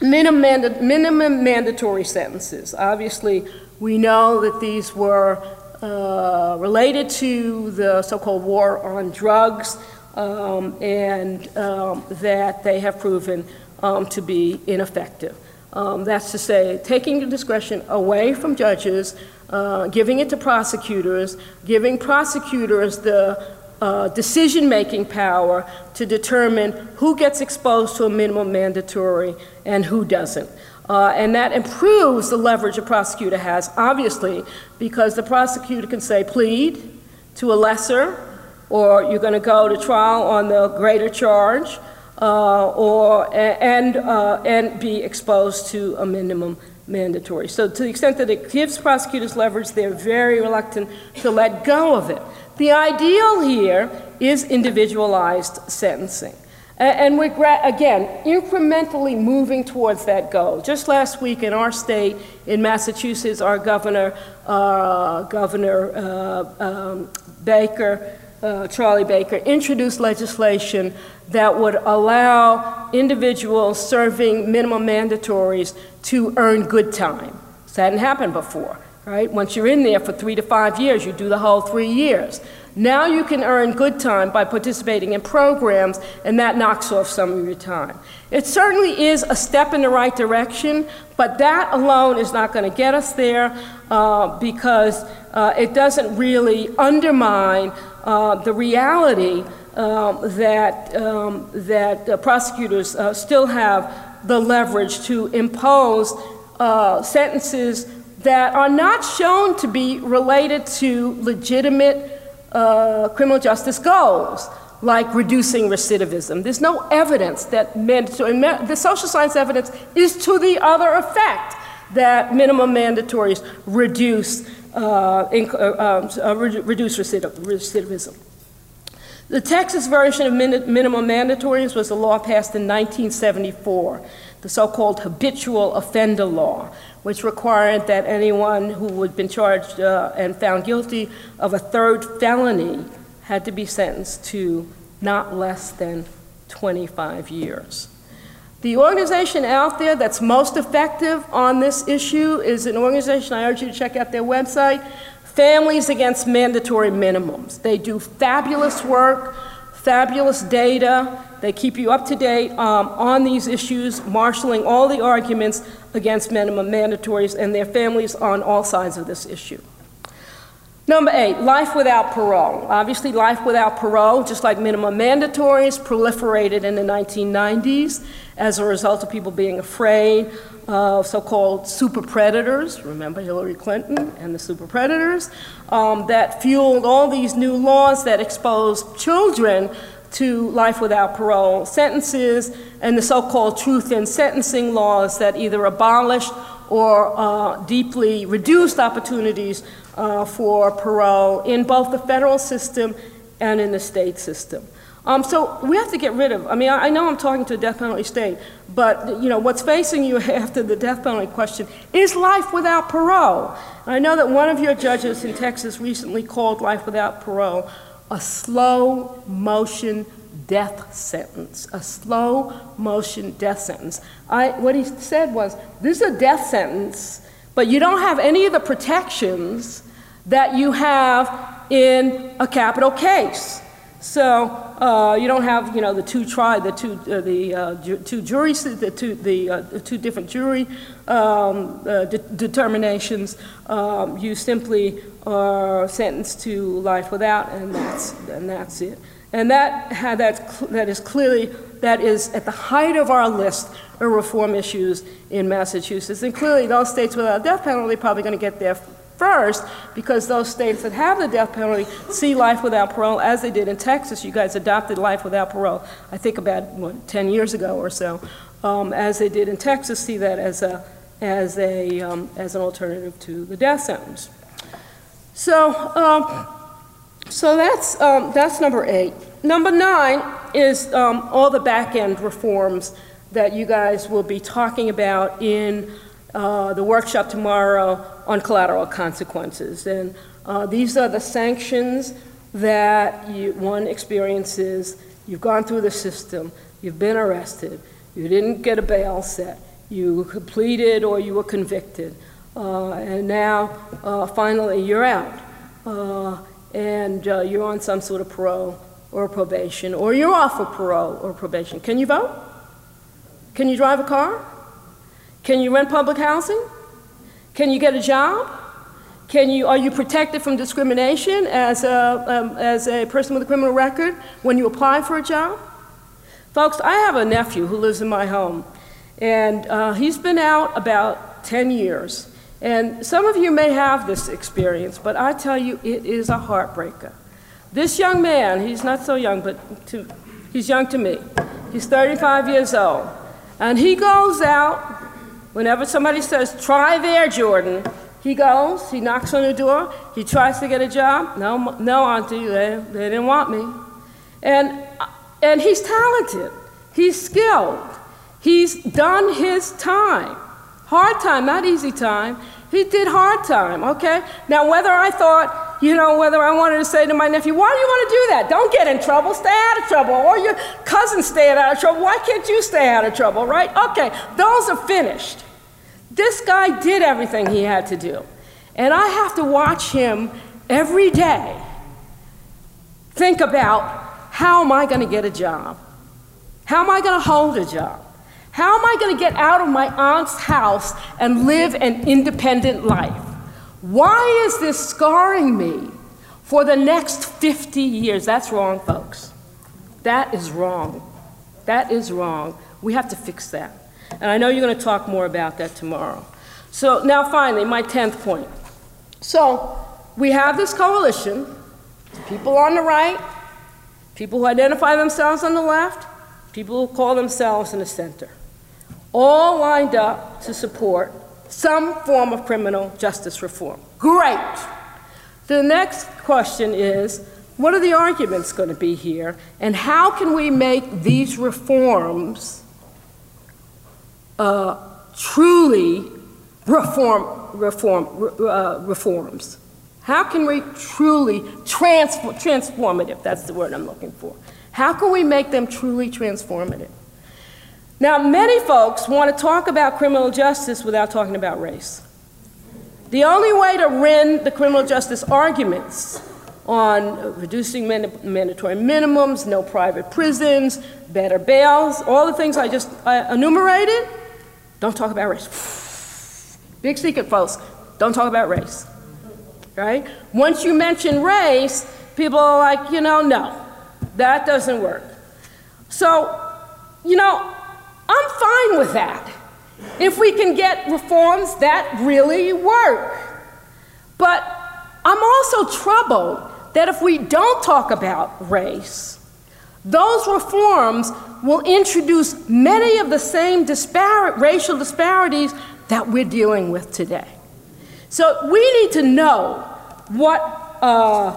minimum, manda- minimum mandatory sentences. Obviously, we know that these were uh, related to the so called war on drugs um, and um, that they have proven um, to be ineffective. Um, that's to say, taking the discretion away from judges, uh, giving it to prosecutors, giving prosecutors the uh, decision making power to determine who gets exposed to a minimum mandatory and who doesn't. Uh, and that improves the leverage a prosecutor has, obviously, because the prosecutor can say, plead to a lesser, or you're going to go to trial on the greater charge, uh, or, and, uh, and be exposed to a minimum mandatory. So, to the extent that it gives prosecutors leverage, they're very reluctant to let go of it. The ideal here is individualized sentencing. And we're, again, incrementally moving towards that goal. Just last week in our state, in Massachusetts, our governor, uh, Governor uh, um, Baker, uh, Charlie Baker, introduced legislation that would allow individuals serving minimum mandatories to earn good time. This hadn't happened before, right? Once you're in there for three to five years, you do the whole three years. Now you can earn good time by participating in programs, and that knocks off some of your time. It certainly is a step in the right direction, but that alone is not going to get us there uh, because uh, it doesn't really undermine uh, the reality um, that, um, that uh, prosecutors uh, still have the leverage to impose uh, sentences that are not shown to be related to legitimate uh, criminal justice goals. like reducing recidivism. There's no evidence that mandatory, the social science evidence is to the other effect that minimum mandatories reduce, uh, uh, um, uh, reduce recidivism. The Texas version of min minimum mandatories was a law passed in 1974, the so called habitual offender law, which required that anyone who had been charged uh, and found guilty of a third felony had to be sentenced to not less than 25 years. The organization out there that's most effective on this issue is an organization, I urge you to check out their website, Families Against Mandatory Minimums. They do fabulous work, fabulous data. They keep you up to date um, on these issues, marshaling all the arguments against minimum mandatories and their families on all sides of this issue. Number eight, life without parole. Obviously, life without parole, just like minimum mandatories, proliferated in the 1990s as a result of people being afraid of so called super predators. Remember Hillary Clinton and the super predators? Um, that fueled all these new laws that exposed children to life without parole sentences and the so called truth in sentencing laws that either abolished or uh, deeply reduced opportunities uh, for parole in both the federal system and in the state system. Um, so we have to get rid of. I mean, I, I know I'm talking to a death penalty state, but you know what's facing you after the death penalty question is life without parole. And I know that one of your judges in Texas recently called life without parole a slow motion death sentence, a slow motion death sentence. I, what he said was, this is a death sentence, but you don't have any of the protections that you have in a capital case. So uh, you don't have, you know, the two try, the two, uh, the uh, ju two juries, the two, the, uh, two different jury um, uh, de determinations. Um, you simply are sentenced to life without, and that's and that's it. And that, that, that is clearly, that is at the height of our list of reform issues in Massachusetts. And clearly those states without a death penalty probably going to get there first because those states that have the death penalty see life without parole as they did in Texas. You guys adopted life without parole, I think about, what, 10 years ago or so. Um, as they did in Texas, see that as, a, as, a, um, as an alternative to the death sentence. So, um, so that's, um, that's number eight. Number nine is um, all the back end reforms that you guys will be talking about in uh, the workshop tomorrow on collateral consequences. And uh, these are the sanctions that you, one experiences. You've gone through the system, you've been arrested, you didn't get a bail set, you completed or you were convicted, uh, and now uh, finally you're out. Uh, and you're on some sort of parole or probation, or you're off of parole or probation. Can you vote? Can you drive a car? Can you rent public housing? Can you get a job? Can you, are you protected from discrimination as a, um, as a person with a criminal record when you apply for a job? Folks, I have a nephew who lives in my home, and uh, he's been out about 10 years. And some of you may have this experience, but I tell you, it is a heartbreaker. This young man, he's not so young, but to, he's young to me. He's 35 years old. And he goes out, whenever somebody says, try there, Jordan, he goes, he knocks on the door, he tries to get a job. No, no, Auntie, they, they didn't want me. And, uh, and he's talented, he's skilled, he's done his time. Hard time, not easy time. He did hard time, okay? Now, whether I thought, you know, whether I wanted to say to my nephew, why do you want to do that? Don't get in trouble, stay out of trouble. Or your cousin stay out of trouble, why can't you stay out of trouble, right? Okay, those are finished. This guy did everything he had to do. And I have to watch him every day think about how am I going to get a job? How am I going to hold a job? How am I going to get out of my aunt's house and live an independent life? Why is this scarring me for the next 50 years? That's wrong, folks. That is wrong. That is wrong. We have to fix that. And I know you're going to talk more about that tomorrow. So, now finally, my 10th point. So, we have this coalition, people on the right people who identify themselves on the left, people who call themselves in the center, all lined up to support some form of criminal justice reform. Great. The next question is what are the arguments going to be here, and how can we make these reforms uh, truly reform, reform, uh, reforms? How can we truly transform, transformative? That's the word I'm looking for. How can we make them truly transformative? Now, many folks want to talk about criminal justice without talking about race. The only way to win the criminal justice arguments on reducing mandatory minimums, no private prisons, better bails, all the things I just enumerated, don't talk about race. Big secret, folks. Don't talk about race. Right? Once you mention race, people are like, you know, no, that doesn't work. So, you know, I'm fine with that. If we can get reforms that really work. But I'm also troubled that if we don't talk about race, those reforms will introduce many of the same racial disparities that we're dealing with today. So we need to know what, uh,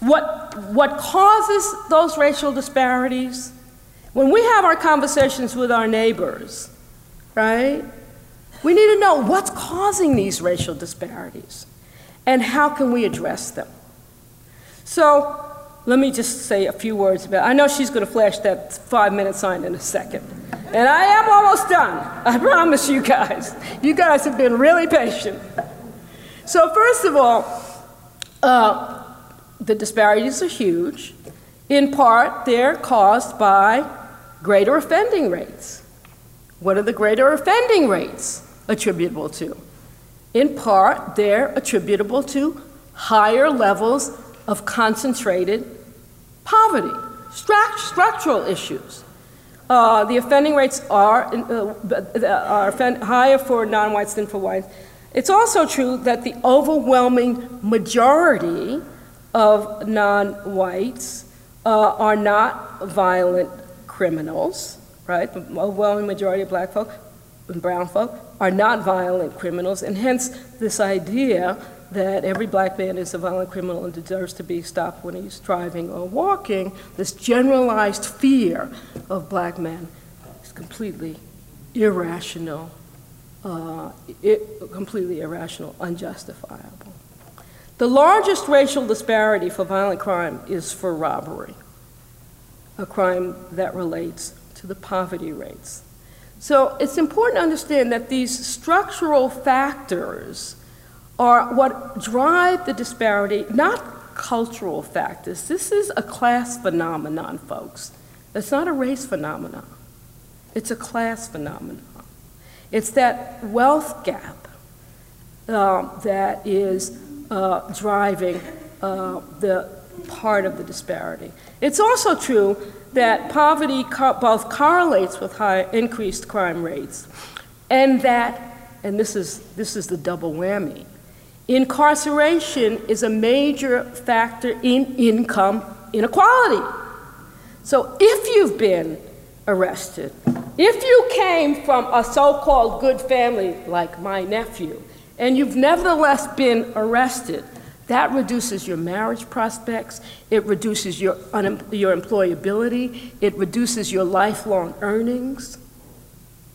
what, what causes those racial disparities. When we have our conversations with our neighbors, right, we need to know what's causing these racial disparities and how can we address them. So let me just say a few words about I know she's going to flash that five minute sign in a second. And I am almost done. I promise you guys. You guys have been really patient. So, first of all, uh, the disparities are huge. In part, they're caused by greater offending rates. What are the greater offending rates attributable to? In part, they're attributable to higher levels of concentrated poverty, structural issues. Uh, the offending rates are, uh, are higher for non whites than for whites. It's also true that the overwhelming majority of non whites uh, are not violent criminals, right? The overwhelming majority of black folk and brown folk are not violent criminals, and hence this idea that every black man is a violent criminal and deserves to be stopped when he's driving or walking, this generalized fear of black men is completely irrational, uh, it, completely irrational, unjustifiable. The largest racial disparity for violent crime is for robbery, a crime that relates to the poverty rates. So it's important to understand that these structural factors are what drive the disparity, not cultural factors. This is a class phenomenon, folks. It's not a race phenomenon, it's a class phenomenon. It's that wealth gap uh, that is uh, driving uh, the part of the disparity. It's also true that poverty co- both correlates with high increased crime rates, and that, and this is, this is the double whammy, Incarceration is a major factor in income inequality. So if you've been arrested, if you came from a so called good family like my nephew, and you've nevertheless been arrested, that reduces your marriage prospects, it reduces your, your employability, it reduces your lifelong earnings,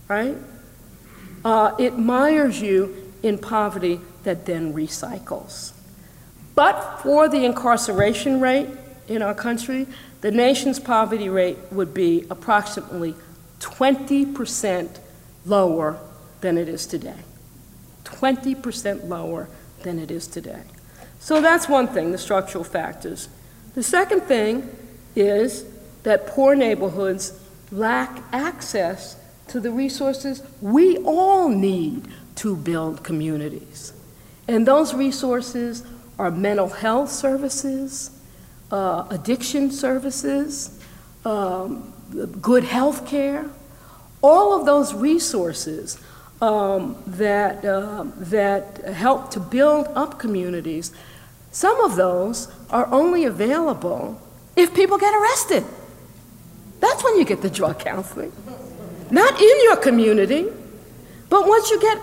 right? Uh, it mires you in poverty that then recycles. But for the incarceration rate in our country, the nation's poverty rate would be approximately 20% lower than it is today. 20% lower than it is today. So that's one thing, the structural factors. The second thing is that poor neighborhoods lack access to the resources we all need to build communities. And those resources are mental health services, uh, addiction services, um, good health care, all of those resources um, that, uh, that help to build up communities. Some of those are only available if people get arrested. That's when you get the drug counseling. Not in your community, but once you get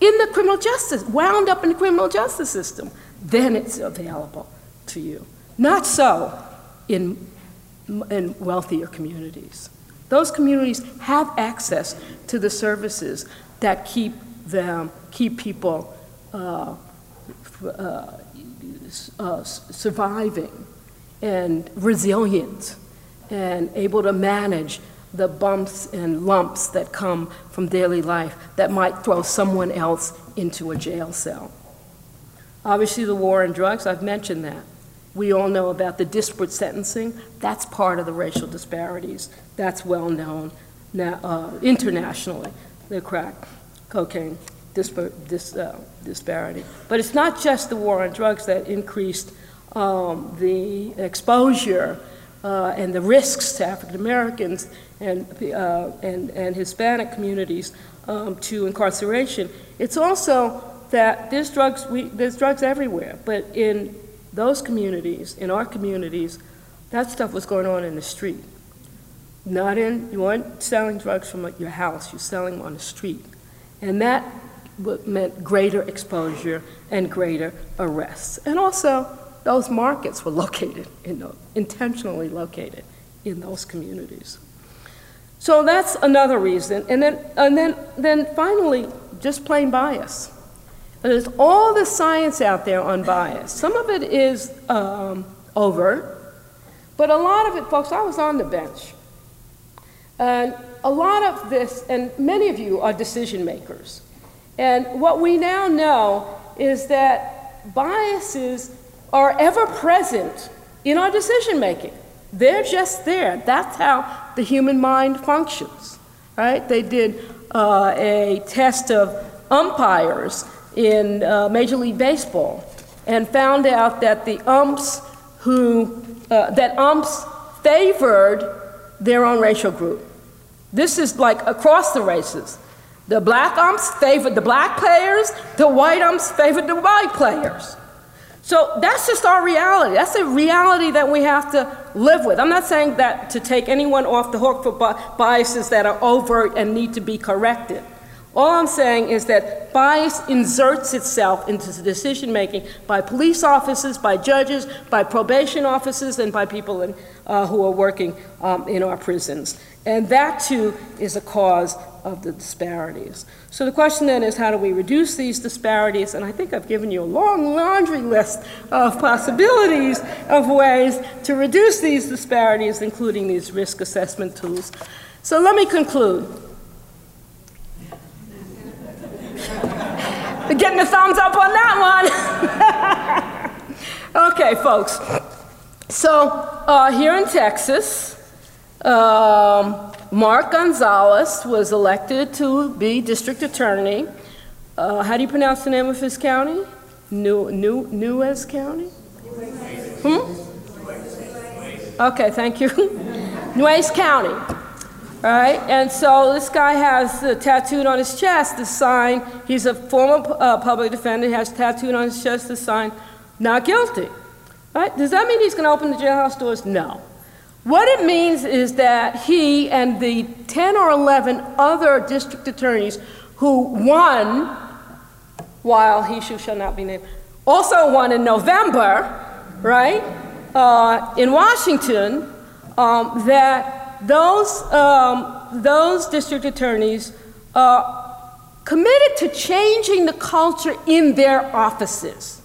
in the criminal justice, wound up in the criminal justice system, then it's available to you. Not so in, in wealthier communities. Those communities have access to the services that keep them, keep people uh, uh, uh, surviving and resilient and able to manage the bumps and lumps that come from daily life that might throw someone else into a jail cell. Obviously, the war on drugs, I've mentioned that. We all know about the disparate sentencing. That's part of the racial disparities. That's well known now, uh, internationally, the crack cocaine dispar dis, uh, disparity. But it's not just the war on drugs that increased um, the exposure uh, and the risks to African Americans and, uh, and, and Hispanic communities um, to incarceration. It's also that there's drugs, we, there's drugs everywhere, but in those communities, in our communities, that stuff was going on in the street. Not in, you weren't selling drugs from your house, you're selling them on the street. And that meant greater exposure and greater arrests. And also, those markets were located, in intentionally located in those communities. So that's another reason. And then, and then, then finally, just plain bias. There's all the science out there on bias. Some of it is um, overt, but a lot of it, folks, I was on the bench. And a lot of this, and many of you are decision makers. And what we now know is that biases are ever present in our decision making. They're just there. That's how the human mind functions, right? They did uh, a test of umpires in uh, Major League Baseball and found out that the umps who, uh, that umps favored their own racial group. This is like across the races. The black umps favored the black players, the white umps favored the white players. So that's just our reality. That's a reality that we have to live with. I'm not saying that to take anyone off the hook for biases that are overt and need to be corrected. All I'm saying is that bias inserts itself into decision making by police officers, by judges, by probation officers, and by people in, uh, who are working um, in our prisons. And that too is a cause of the disparities. So the question then is how do we reduce these disparities? And I think I've given you a long laundry list of possibilities of ways to reduce these disparities, including these risk assessment tools. So let me conclude. Getting a thumbs up on that one. okay, folks. So uh, here in Texas, um, Mark Gonzalez was elected to be district attorney. Uh, how do you pronounce the name of his county? New, New, Nuez County? Hmm? Okay, thank you. Nueces County. All right, and so this guy has uh, tattooed on his chest the sign, he's a former uh, public defender, has tattooed on his chest the sign, not guilty. All right, does that mean he's going to open the jailhouse doors? No. What it means is that he and the 10 or 11 other district attorneys who won, while he shall not be named, also won in November, right, uh, in Washington, um, that those, um, those district attorneys uh, committed to changing the culture in their offices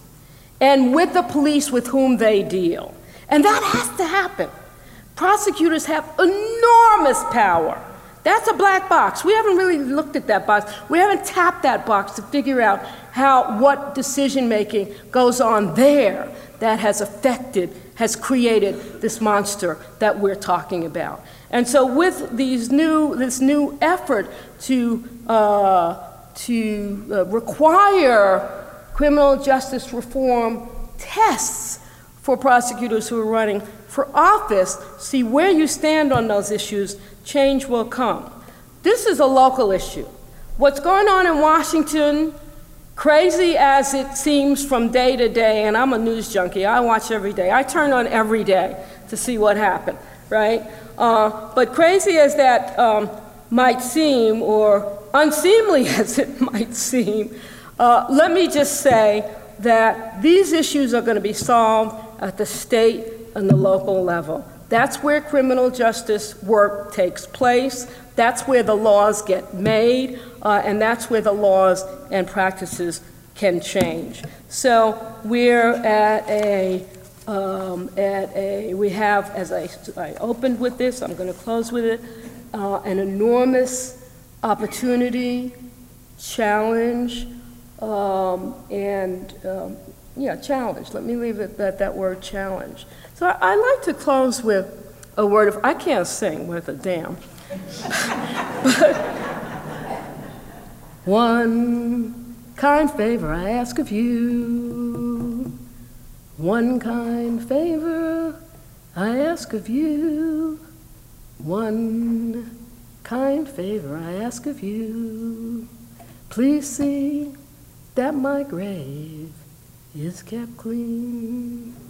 and with the police with whom they deal. And that has to happen. Prosecutors have enormous power. That's a black box. We haven't really looked at that box. We haven't tapped that box to figure out how what decision making goes on there that has affected, has created this monster that we're talking about. And so, with these new, this new effort to uh, to uh, require criminal justice reform tests for prosecutors who are running for office, see where you stand on those issues, change will come. This is a local issue. What's going on in Washington crazy as it seems from day to day, and I'm a news junkie, I watch every day. I turn on every day to see what happened, right? Uh, but crazy as that um, might seem, or unseemly as it might seem, uh, let me just say that these issues are going to be solved at the state and the local level. That's where criminal justice work takes place. That's where the laws get made, uh, and that's where the laws and practices can change. So we're at a um, at a we have as I, I opened with this, I'm going to close with it, uh, an enormous opportunity, challenge, um, and um, yeah, challenge. Let me leave it at that word challenge. So I, like to close with a word of I can't sing with a damn. one kind favor I ask of you. One kind favor I ask of you. One kind favor I ask of you. Please see that my grave is kept clean.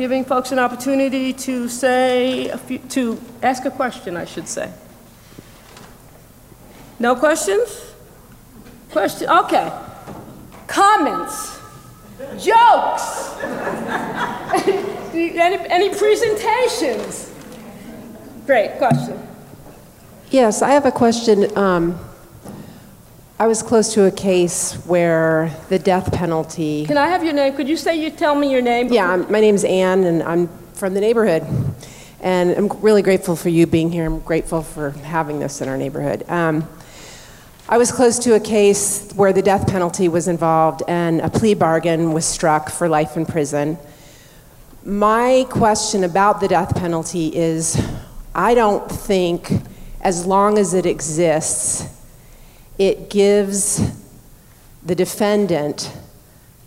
giving folks an opportunity to say, few, to ask a question, I should say? No questions? Question, okay. Comments? Jokes? any, any presentations? Great, question. Yes, I have a question. Um, I was close to a case where the death penalty. Can I have your name? Could you say you tell me your name? Yeah, I'm- my name's Ann, and I'm from the neighborhood. And I'm really grateful for you being here. I'm grateful for having this in our neighborhood. Um, I was close to a case where the death penalty was involved, and a plea bargain was struck for life in prison. My question about the death penalty is I don't think, as long as it exists, it gives the defendant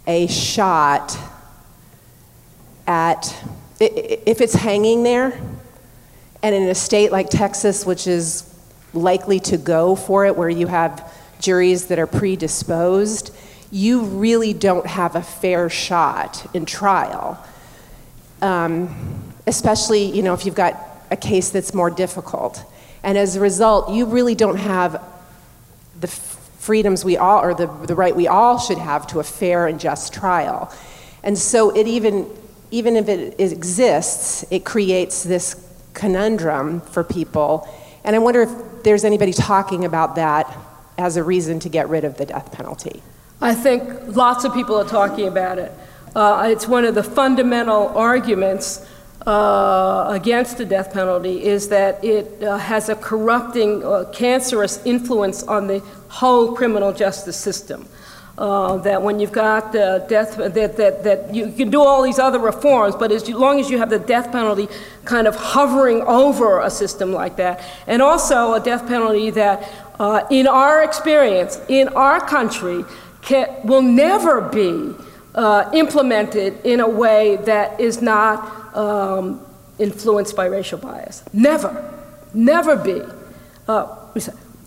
a shot at, if it's hanging there, and in a state like Texas, which is likely to go for it, where you have juries that are predisposed, you really don't have a fair shot in trial. Um, especially, you know, if you've got a case that's more difficult. And as a result, you really don't have the freedoms we all, or the, the right we all should have to a fair and just trial. And so it even, even if it exists, it creates this conundrum for people. And I wonder if there's anybody talking about that as a reason to get rid of the death penalty. I think lots of people are talking about it. Uh, it's one of the fundamental arguments uh, against the death penalty is that it uh, has a corrupting, uh, cancerous influence on the whole criminal justice system. Uh, that when you've got the death, that, that, that you can do all these other reforms, but as long as you have the death penalty kind of hovering over a system like that, and also a death penalty that, uh, in our experience, in our country, can, will never be implemented in a way that is not um, influenced by racial bias. Never, never be. Uh,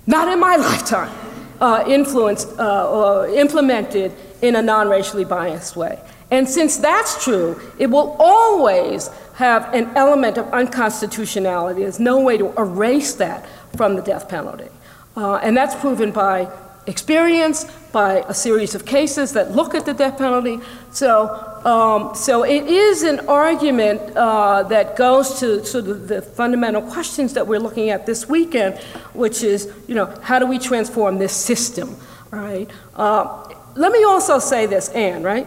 not in my lifetime. Uh, influenced uh, or implemented in a non racially biased way. And since that's true, it will always have an element of unconstitutionality. There's no way to erase that from the death penalty. Uh, and that's proven by experience, by a series of cases that look at the death penalty. So, um, so it is an argument uh, that goes to sort of the fundamental questions that we're looking at this weekend, which is, you know, how do we transform this system, right? Uh, let me also say this, Anne, right?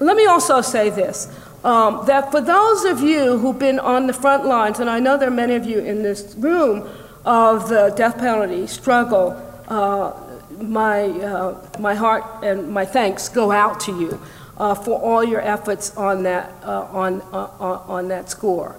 Let me also say this. um, that for those of you who've been on the front lines, and I know there are many of you in this room, of the death penalty struggle, uh, my, uh, my heart and my thanks go out to you uh, for all your efforts on that, uh, on, uh, on that score.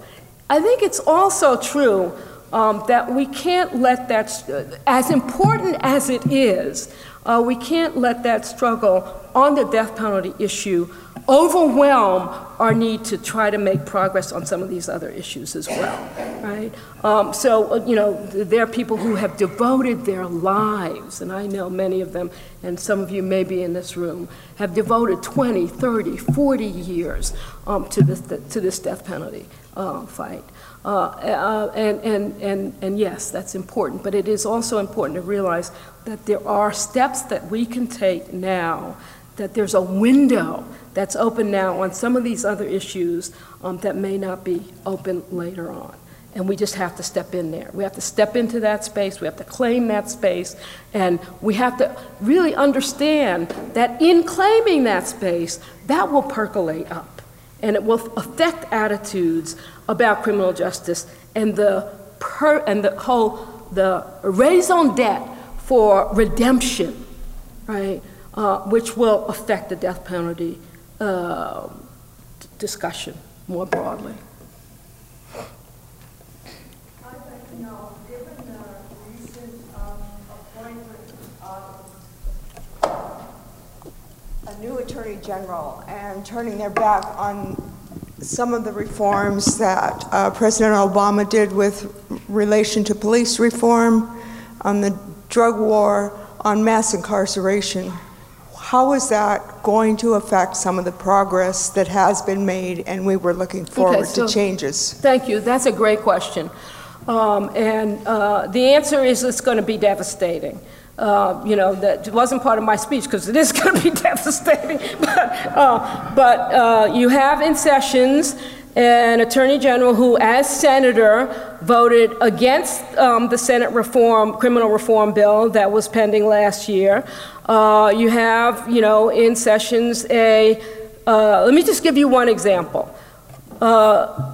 I think it's also true um, that we can't let that, as important as it is, uh, we can't let that struggle on the death penalty issue overwhelm our need to try to make progress on some of these other issues as well, right? Um, so, uh, you know, there are people who have devoted their lives, and I know many of them, and some of you may be in this room, have devoted 20, 30, 40 years um, to, this, to this death penalty uh, fight. Uh, uh, and, and, and, and yes, that's important, but it is also important to realize that there are steps that we can take now, that there's a window that's open now on some of these other issues um, that may not be open later on. And we just have to step in there. We have to step into that space, we have to claim that space, and we have to really understand that in claiming that space, that will percolate up and it will affect attitudes about criminal justice and the, per, and the whole the raison d'etre for redemption, right, uh, which will affect the death penalty uh, discussion more broadly. Um, a new attorney general and turning their back on some of the reforms that uh, President Obama did with relation to police reform, on the drug war, on mass incarceration, how is that going to affect some of the progress that has been made and we were looking forward so- to changes? Thank you. That's a great question. Um, and uh, the answer is it's going to be devastating. Uh, you know, that wasn't part of my speech because it is going to be devastating. but uh, but uh, you have in Sessions an attorney general who, as senator, voted against um, the Senate reform, criminal reform bill that was pending last year. Uh, you have, you know, in Sessions a, uh, let me just give you one example. Uh,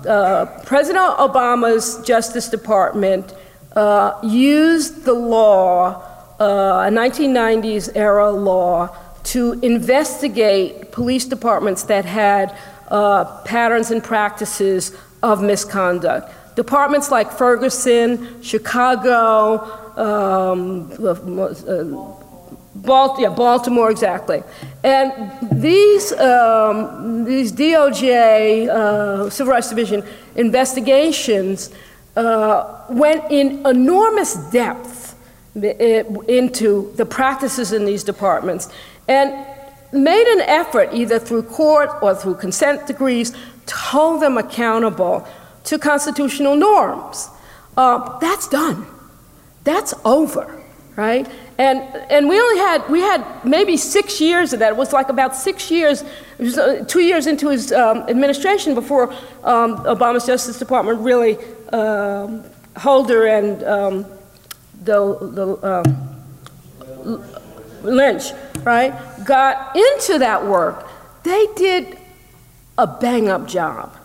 uh President Obama's Justice Department uh, used the law, uh, a 1990s era law, to investigate police departments that had uh, patterns and practices of misconduct. Departments like Ferguson, Chicago, um, uh, Balt- yeah, Baltimore, exactly. And these, um, these DOJ, uh, Civil Rights Division investigations uh, went in enormous depth into the practices in these departments. And made an effort, either through court or through consent decrees, to hold them accountable to constitutional norms. Uh, that's done. That's over, right? And, and we only had, we had maybe six years of that. It was like about six years, uh, two years into his um, administration before um, Obama's Justice Department really, um, Holder and um, the, the um, Lynch, right, got into that work, they did a bang up job.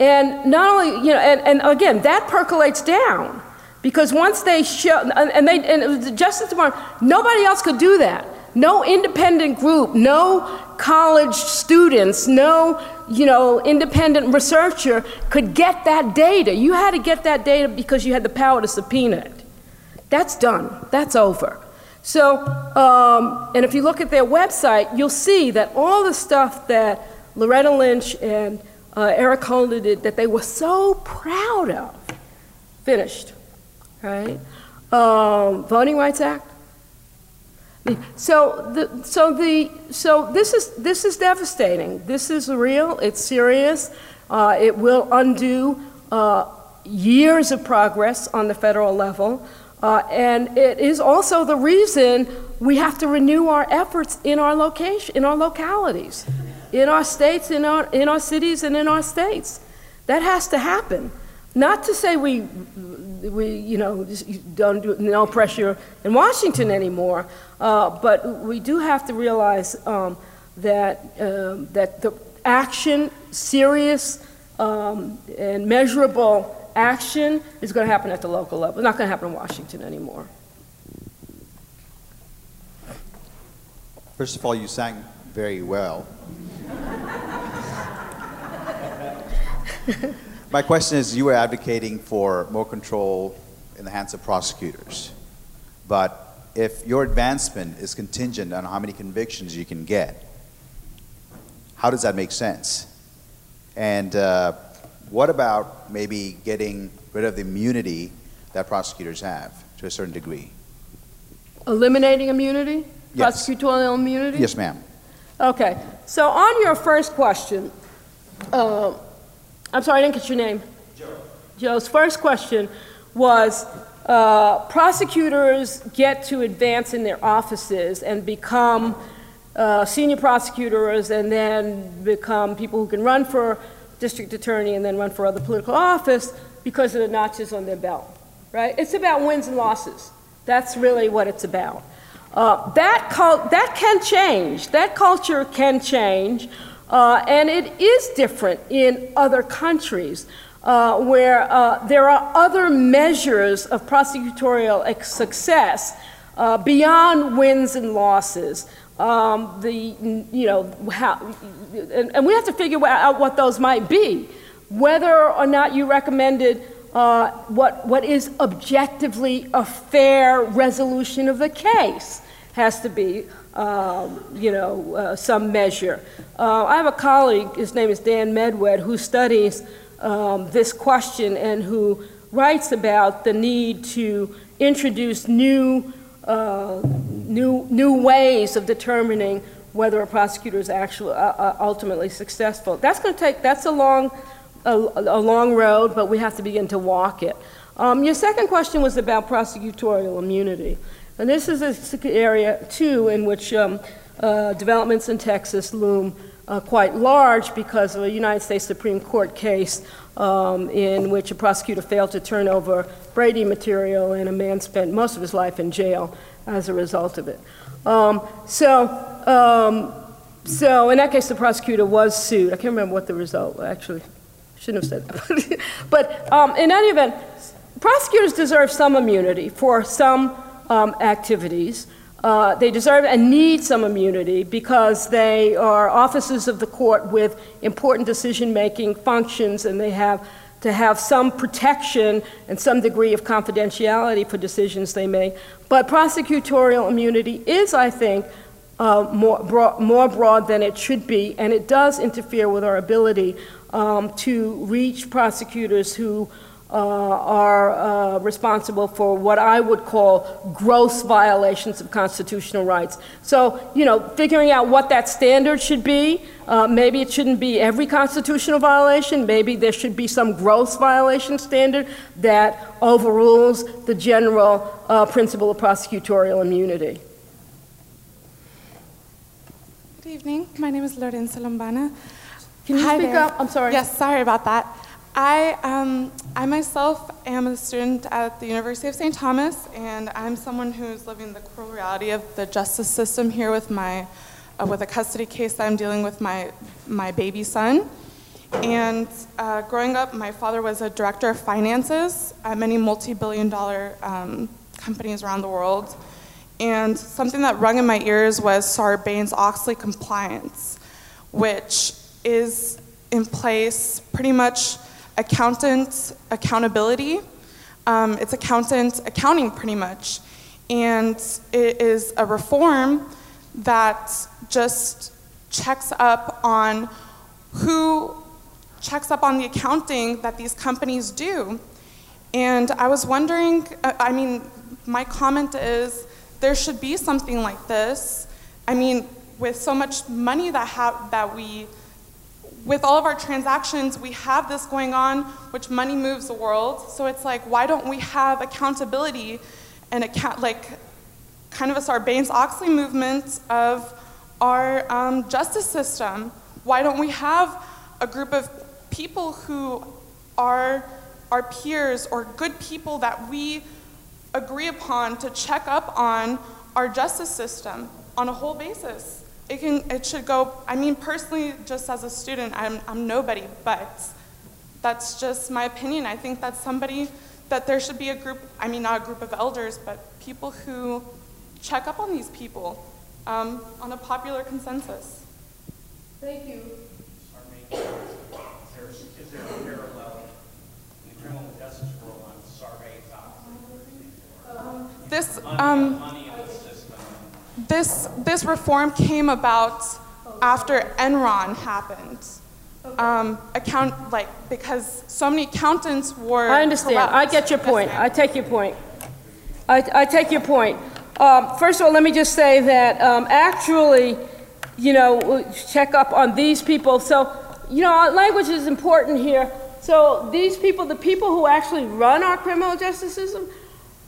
And not only, you know, and, and again, that percolates down because once they show, and they, and it the Justice Department, nobody else could do that. No independent group, no college students, no, you know, independent researcher could get that data. You had to get that data because you had the power to subpoena it. That's done. That's over. So, um, and if you look at their website, you'll see that all the stuff that Loretta Lynch and uh, Eric Holder did that they were so proud of, finished, right? Um, Voting Rights Act. So, the, so, the, so this, is, this is devastating. This is real, it's serious. Uh, it will undo uh, years of progress on the federal level. Uh, and it is also the reason we have to renew our efforts in our location, in our localities, in our states, in our, in our cities, and in our states. That has to happen. Not to say we, we you know, don't do no pressure in Washington anymore, uh, but we do have to realize um, that, uh, that the action, serious um, and measurable action is going to happen at the local level. It's not going to happen in Washington anymore. First of all, you sang very well. My question is you were advocating for more control in the hands of prosecutors. But if your advancement is contingent on how many convictions you can get, how does that make sense? And uh, what about maybe getting rid of the immunity that prosecutors have to a certain degree? Eliminating immunity? Yes. Prosecutorial immunity? Yes, ma'am. Okay, so on your first question, uh, I'm sorry, I didn't get your name. Joe. Joe's first question was uh, prosecutors get to advance in their offices and become uh, senior prosecutors and then become people who can run for district attorney and then run for other political office because of the notches on their belt, right? It's about wins and losses. That's really what it's about. Uh, that, that can change. That culture can change. Uh, and it is different in other countries uh, where uh, there are other measures of prosecutorial success uh, beyond wins and losses. Um, the, you know, how, and, and, we have to figure out what those might be. Whether or not you recommended uh, what, what is objectively a fair resolution of the case has to be, um, you know, uh, some measure. Uh, I have a colleague, his name is Dan Medwed, who studies um, this question and who writes about the need to introduce new, uh, new, new ways of determining whether a prosecutor is actually uh, uh, ultimately successful. That's going to take, that's a long, a, a, long road, but we have to begin to walk it. Um, your second question was about prosecutorial immunity. And this is an area, too, in which um, uh, developments in Texas loom uh, quite large because of a United States Supreme Court case um, in which a prosecutor failed to turn over Brady material and a man spent most of his life in jail as a result of it. Um, so, um, so in that case, the prosecutor was sued. I can't remember what the result actually. Shouldn't have said that. but um, in any event, prosecutors deserve some immunity for some um, activities. Uh, they deserve and need some immunity because they are officers of the court with important decision making functions and they have to have some protection and some degree of confidentiality for decisions they make. But prosecutorial immunity is, I think, uh, more, broad, more broad than it should be, and it does interfere with our ability um, to reach prosecutors who are uh, responsible for what I would call gross violations of constitutional rights. So, you know, figuring out what that standard should be. Uh, maybe it shouldn't be every constitutional violation. Maybe there should be some gross violation standard that overrules the general uh, principle of prosecutorial immunity. Good evening. My name is Lorenza Lombana. Can you Hi speak there. up? I'm sorry. Yes, sorry about that. I, um, I myself am a student at the University of St. Thomas, and I'm someone who's living the cruel reality of the justice system here with my, uh, with a custody case that I'm dealing with my, my baby son. And uh, growing up, my father was a director of finances at many multi-billion dollar um, companies around the world. And something that rung in my ears was Sarbanes-Oxley compliance, which is in place pretty much accountant accountability. Um, it's accountant accounting, pretty much. And it is a reform that just checks up on who checks up on the accounting that these companies do. And I was wondering, uh, I mean, my comment is there should be something like this. I mean, with so much money that, ha- that we with all of our transactions, we have this going on, which money moves the world. So it's like, why don't we have accountability and account, like kind of a Sarbanes-Oxley movement of our um, justice system? Why don't we have a group of people who are our peers or good people that we agree upon to check up on our justice system on a whole basis? It can, it should go, I mean, personally, just as a student, I'm, I'm nobody, but that's just my opinion. I think that somebody, that there should be a group, I mean, not a group of elders, but people who check up on these people um, on a popular consensus. Thank you. Is there a parallel in the criminal justice world on Sarbanes-Oxley? This, um, Money in the system. This, this reform came about after Enron happened. Um, account, like, because so many accountants were. I understand. I get your point. I take your point. I, I take your point. Um, first of all, let me just say that um, actually, you know, check up on these people. So, you know, language is important here. So these people, the people who actually run our criminal justice system,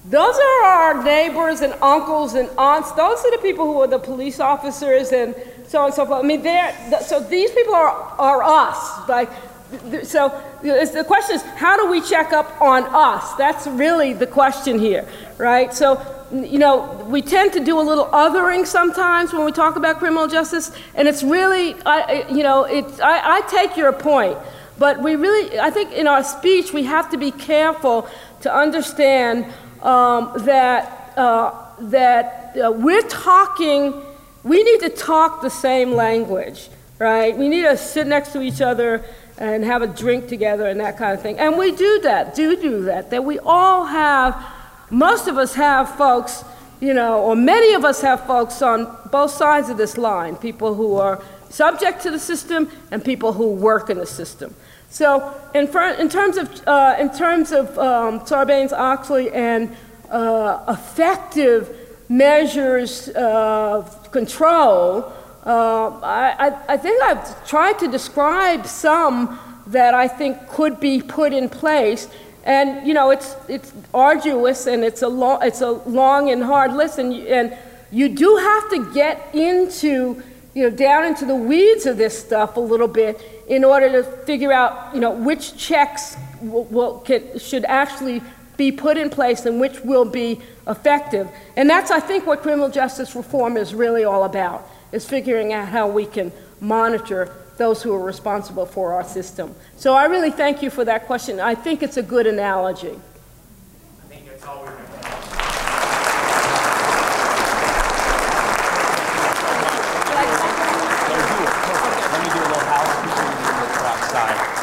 those are our neighbors and uncles and aunts. Those are the people who are the police officers and so on and so forth. I mean, they're, so these people are, are us. Like, so the question is, how do we check up on us? That's really the question here, right? So, you know, we tend to do a little othering sometimes when we talk about criminal justice, and it's really, I, you know, it's, I, I take your point, but we really, I think in our speech, we have to be careful to understand um, that, uh, that uh, we're talking, we need to talk the same language, right? We need to sit next to each other and have a drink together and that kind of thing. And we do that, do do that, that we all have, most of us have folks, you know, or many of us have folks on both sides of this line, people who are subject to the system and people who work in the system. So, in, in terms of, uh, in terms of um, Sarbanes-Oxley and uh, effective measures of control, uh, I, I, think I've tried to describe some that I think could be put in place. And you know, it's it's arduous and it's a long it's a long and hard list, and and you do have to get into you know down into the weeds of this stuff a little bit in order to figure out you know which checks will, will can, should actually be put in place and which will be effective. And that's I think what criminal justice reform is really all about is figuring out how we can monitor those who are responsible for our system. So I really thank you for that question. I think it's a good analogy. I think that's all we're going to Let me do a little housekeeping and then we'll go outside.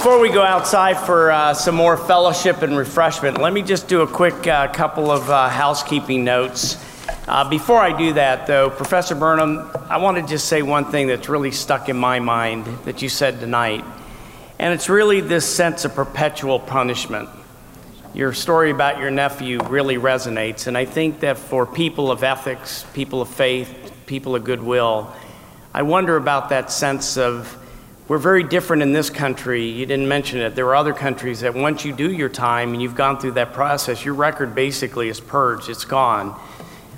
Before we go outside for uh, some more fellowship and refreshment, let me just do a quick uh, couple of uh, housekeeping notes. Uh, before I do that, though, Professor Burnham, I want to just say one thing that's really stuck in my mind that you said tonight, and it's really this sense of perpetual punishment. Your story about your nephew really resonates, and I think that for people of ethics, people of faith, people of goodwill, I wonder about that sense of we're very different in this country. You didn't mention it. There are other countries that once you do your time and you've gone through that process, your record basically is purged, it's gone.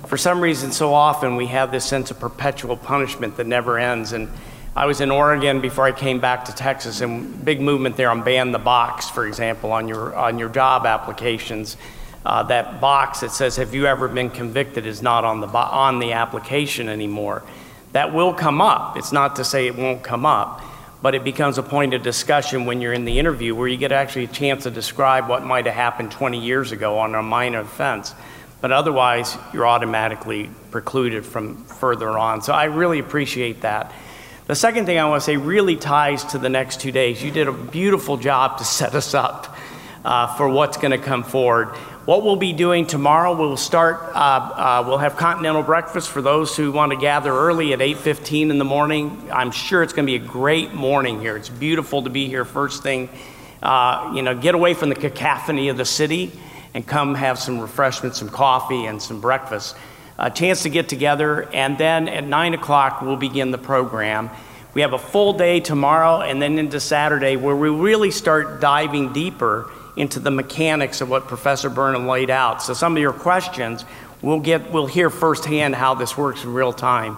For some reason, so often we have this sense of perpetual punishment that never ends. And I was in Oregon before I came back to Texas, and big movement there on ban the box, for example, on your on your job applications. Uh, that box that says "Have you ever been convicted?" is not on the on the application anymore. That will come up. It's not to say it won't come up, but it becomes a point of discussion when you're in the interview where you get actually a chance to describe what might have happened 20 years ago on a minor offense. But otherwise, you're automatically precluded from further on. So I really appreciate that. The second thing I want to say really ties to the next two days. You did a beautiful job to set us up uh, for what's going to come forward. What we'll be doing tomorrow, we'll start. Uh, uh, we'll have continental breakfast for those who want to gather early at 8:15 in the morning. I'm sure it's going to be a great morning here. It's beautiful to be here first thing. Uh, you know, get away from the cacophony of the city and come have some refreshments, some coffee, and some breakfast. A chance to get together, and then at 9 o'clock, we'll begin the program. We have a full day tomorrow and then into Saturday where we really start diving deeper into the mechanics of what Professor Burnham laid out. So some of your questions, we'll get we'll hear firsthand how this works in real time.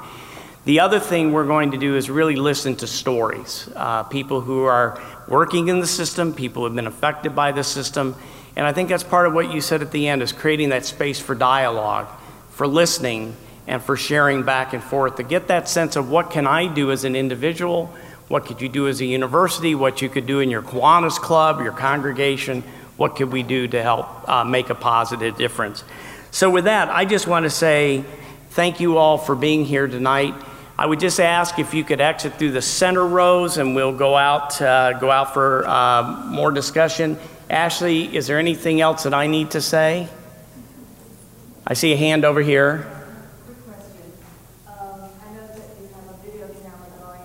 The other thing we're going to do is really listen to stories. Uh, people who are working in the system, people who have been affected by the system. And I think that's part of what you said at the end is creating that space for dialogue, for listening, and for sharing back and forth to get that sense of what can I do as an individual, what could you do as a university, what you could do in your Kiwanis club, your congregation, what could we do to help uh, make a positive difference. So with that, I just want to say thank you all for being here tonight. I would just ask if you could exit through the center rows and we'll go out, uh, go out for uh, more discussion. Ashley, is there anything else that I need to say? I see a hand over here. Quick question. Um, I know that you have a video camera going.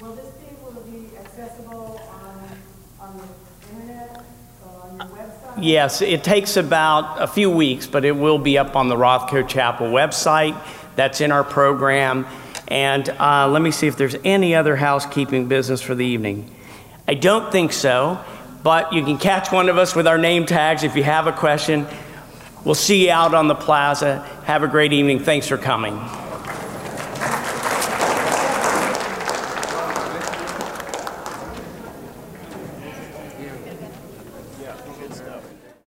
Will this be able to be accessible on, on the internet or on your website? Yes, it takes about a few weeks, but it will be up on the Rothko Chapel website. That's in our program. And uh, let me see if there's any other housekeeping business for the evening. I don't think so, but you can catch one of us with our name tags if you have a question. We'll see you out on the plaza. Have a great evening. Thanks for coming.